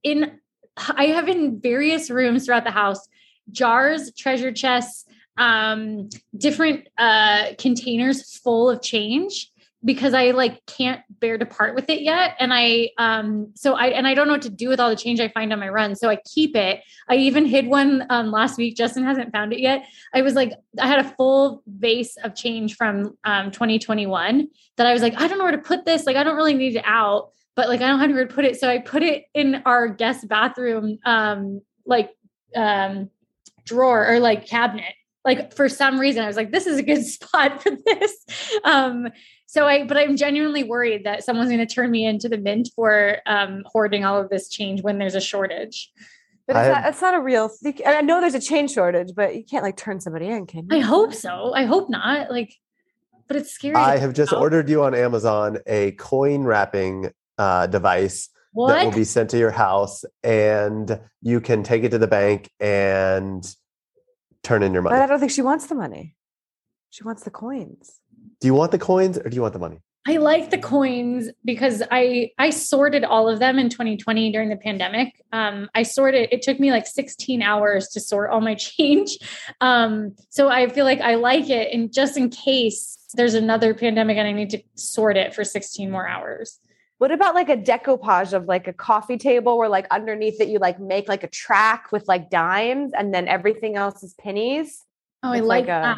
in I have in various rooms throughout the house jars, treasure chests, um, different uh, containers full of change because I like can't bear to part with it yet. And I um so I and I don't know what to do with all the change I find on my run. So I keep it. I even hid one um last week. Justin hasn't found it yet. I was like, I had a full vase of change from um 2021 that I was like, I don't know where to put this. Like I don't really need it out, but like I don't have how to put it. So I put it in our guest bathroom um like um drawer or like cabinet like for some reason i was like this is a good [laughs] spot for this um so I, but I'm genuinely worried that someone's going to turn me into the mint for um, hoarding all of this change when there's a shortage. But it's, not, it's not a real. I know there's a change shortage, but you can't like turn somebody in, can you? I hope so. I hope not. Like, but it's scary. I have just ordered you on Amazon a coin wrapping uh, device what? that will be sent to your house, and you can take it to the bank and turn in your money. But I don't think she wants the money. She wants the coins do you want the coins or do you want the money? I like the coins because I I sorted all of them in 2020 during the pandemic. Um, I sorted. It took me like 16 hours to sort all my [laughs] change. Um, so I feel like I like it, and just in case there's another pandemic and I need to sort it for 16 more hours. What about like a decoupage of like a coffee table where like underneath it you like make like a track with like dimes and then everything else is pennies? Oh, I like, like that.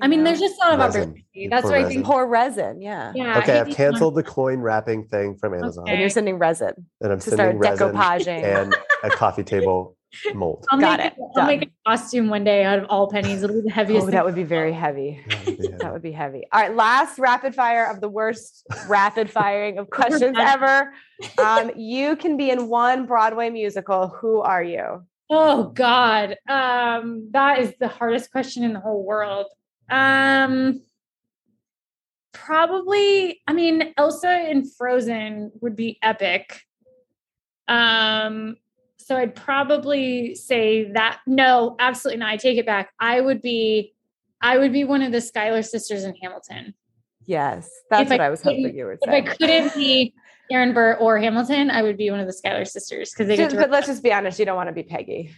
I mean, there's just a lot of resin. opportunity. That's what I think. poor resin, yeah. Yeah. Okay, I've canceled the coin wrapping thing from Amazon. Okay. And you're sending resin. And I'm sending resin decoupaging. and a coffee table mold. I'll Got it. it. I'll make a costume one day out of all pennies. It'll be the heaviest. Oh, that would be very heavy. That would be heavy. that would be heavy. All right, last rapid fire of the worst rapid firing of [laughs] questions ever. Um, you can be in one Broadway musical. Who are you? Oh God, um, that is the hardest question in the whole world. Um, probably. I mean, Elsa in Frozen would be epic. Um, so I'd probably say that. No, absolutely not. I take it back. I would be. I would be one of the Schuyler sisters in Hamilton. Yes, that's if what I, I was hoping you would say. If I couldn't be Aaron Burr or Hamilton, I would be one of the Schuyler sisters because they. Just, but let's just be honest. You don't want to be Peggy.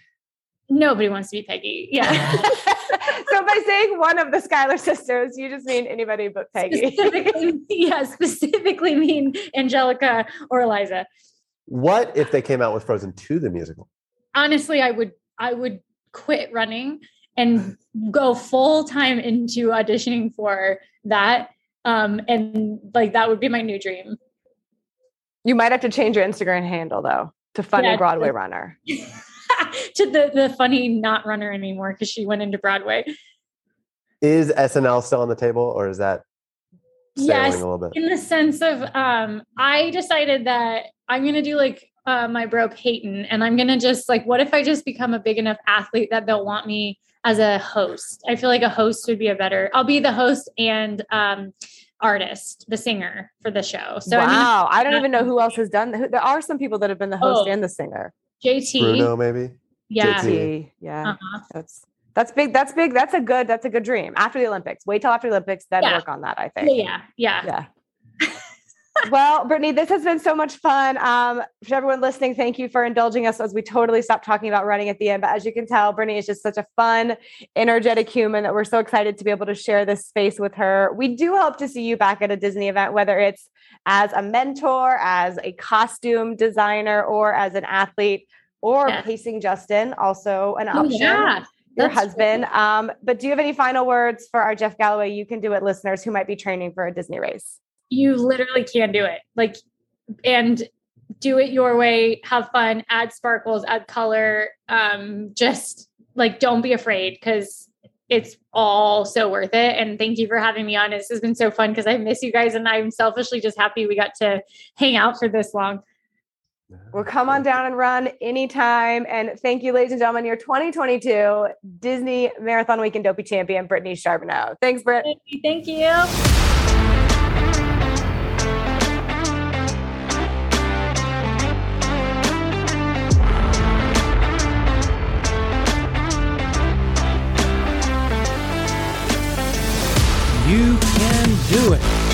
Nobody wants to be Peggy. Yeah. [laughs] so by saying one of the Schuyler sisters, you just mean anybody but Peggy. Specifically, [laughs] yeah, specifically mean Angelica or Eliza. What if they came out with Frozen 2 the musical? Honestly, I would I would quit running and [laughs] go full time into auditioning for that. Um, and like that would be my new dream. You might have to change your Instagram handle though to funny yeah, Broadway runner. [laughs] to the the funny not runner anymore because she went into Broadway. Is SNL still on the table, or is that yes, a little bit? In the sense of, um, I decided that I'm going to do like uh, my bro Peyton, and I'm going to just like, what if I just become a big enough athlete that they'll want me as a host? I feel like a host would be a better. I'll be the host and um, artist, the singer for the show. So wow, I, I don't even know who else has done. There are some people that have been the host oh, and the singer. JT. Bruno, maybe. Yeah. JT. Yeah. Uh-huh. That's that's big. That's big. That's a good. That's a good dream. After the Olympics, wait till after the Olympics, then yeah. work on that. I think. Yeah. Yeah. Yeah. Well, Brittany, this has been so much fun. Um, for everyone listening, thank you for indulging us as we totally stopped talking about running at the end. But as you can tell, Brittany is just such a fun, energetic human that we're so excited to be able to share this space with her. We do hope to see you back at a Disney event, whether it's as a mentor, as a costume designer, or as an athlete, or pacing Justin, also an oh, option. Oh, yeah your That's husband. Um, but do you have any final words for our Jeff Galloway? You can do it, listeners who might be training for a Disney race. You literally can do it. Like, and do it your way. Have fun. Add sparkles. Add color. Um, just like don't be afraid because it's all so worth it. And thank you for having me on. This has been so fun because I miss you guys, and I'm selfishly just happy we got to hang out for this long. Well, come on down and run anytime. And thank you, ladies and gentlemen, your 2022 Disney Marathon Weekend Dopey Champion, Brittany Charboneau. Thanks, Britt. Thank you. do it.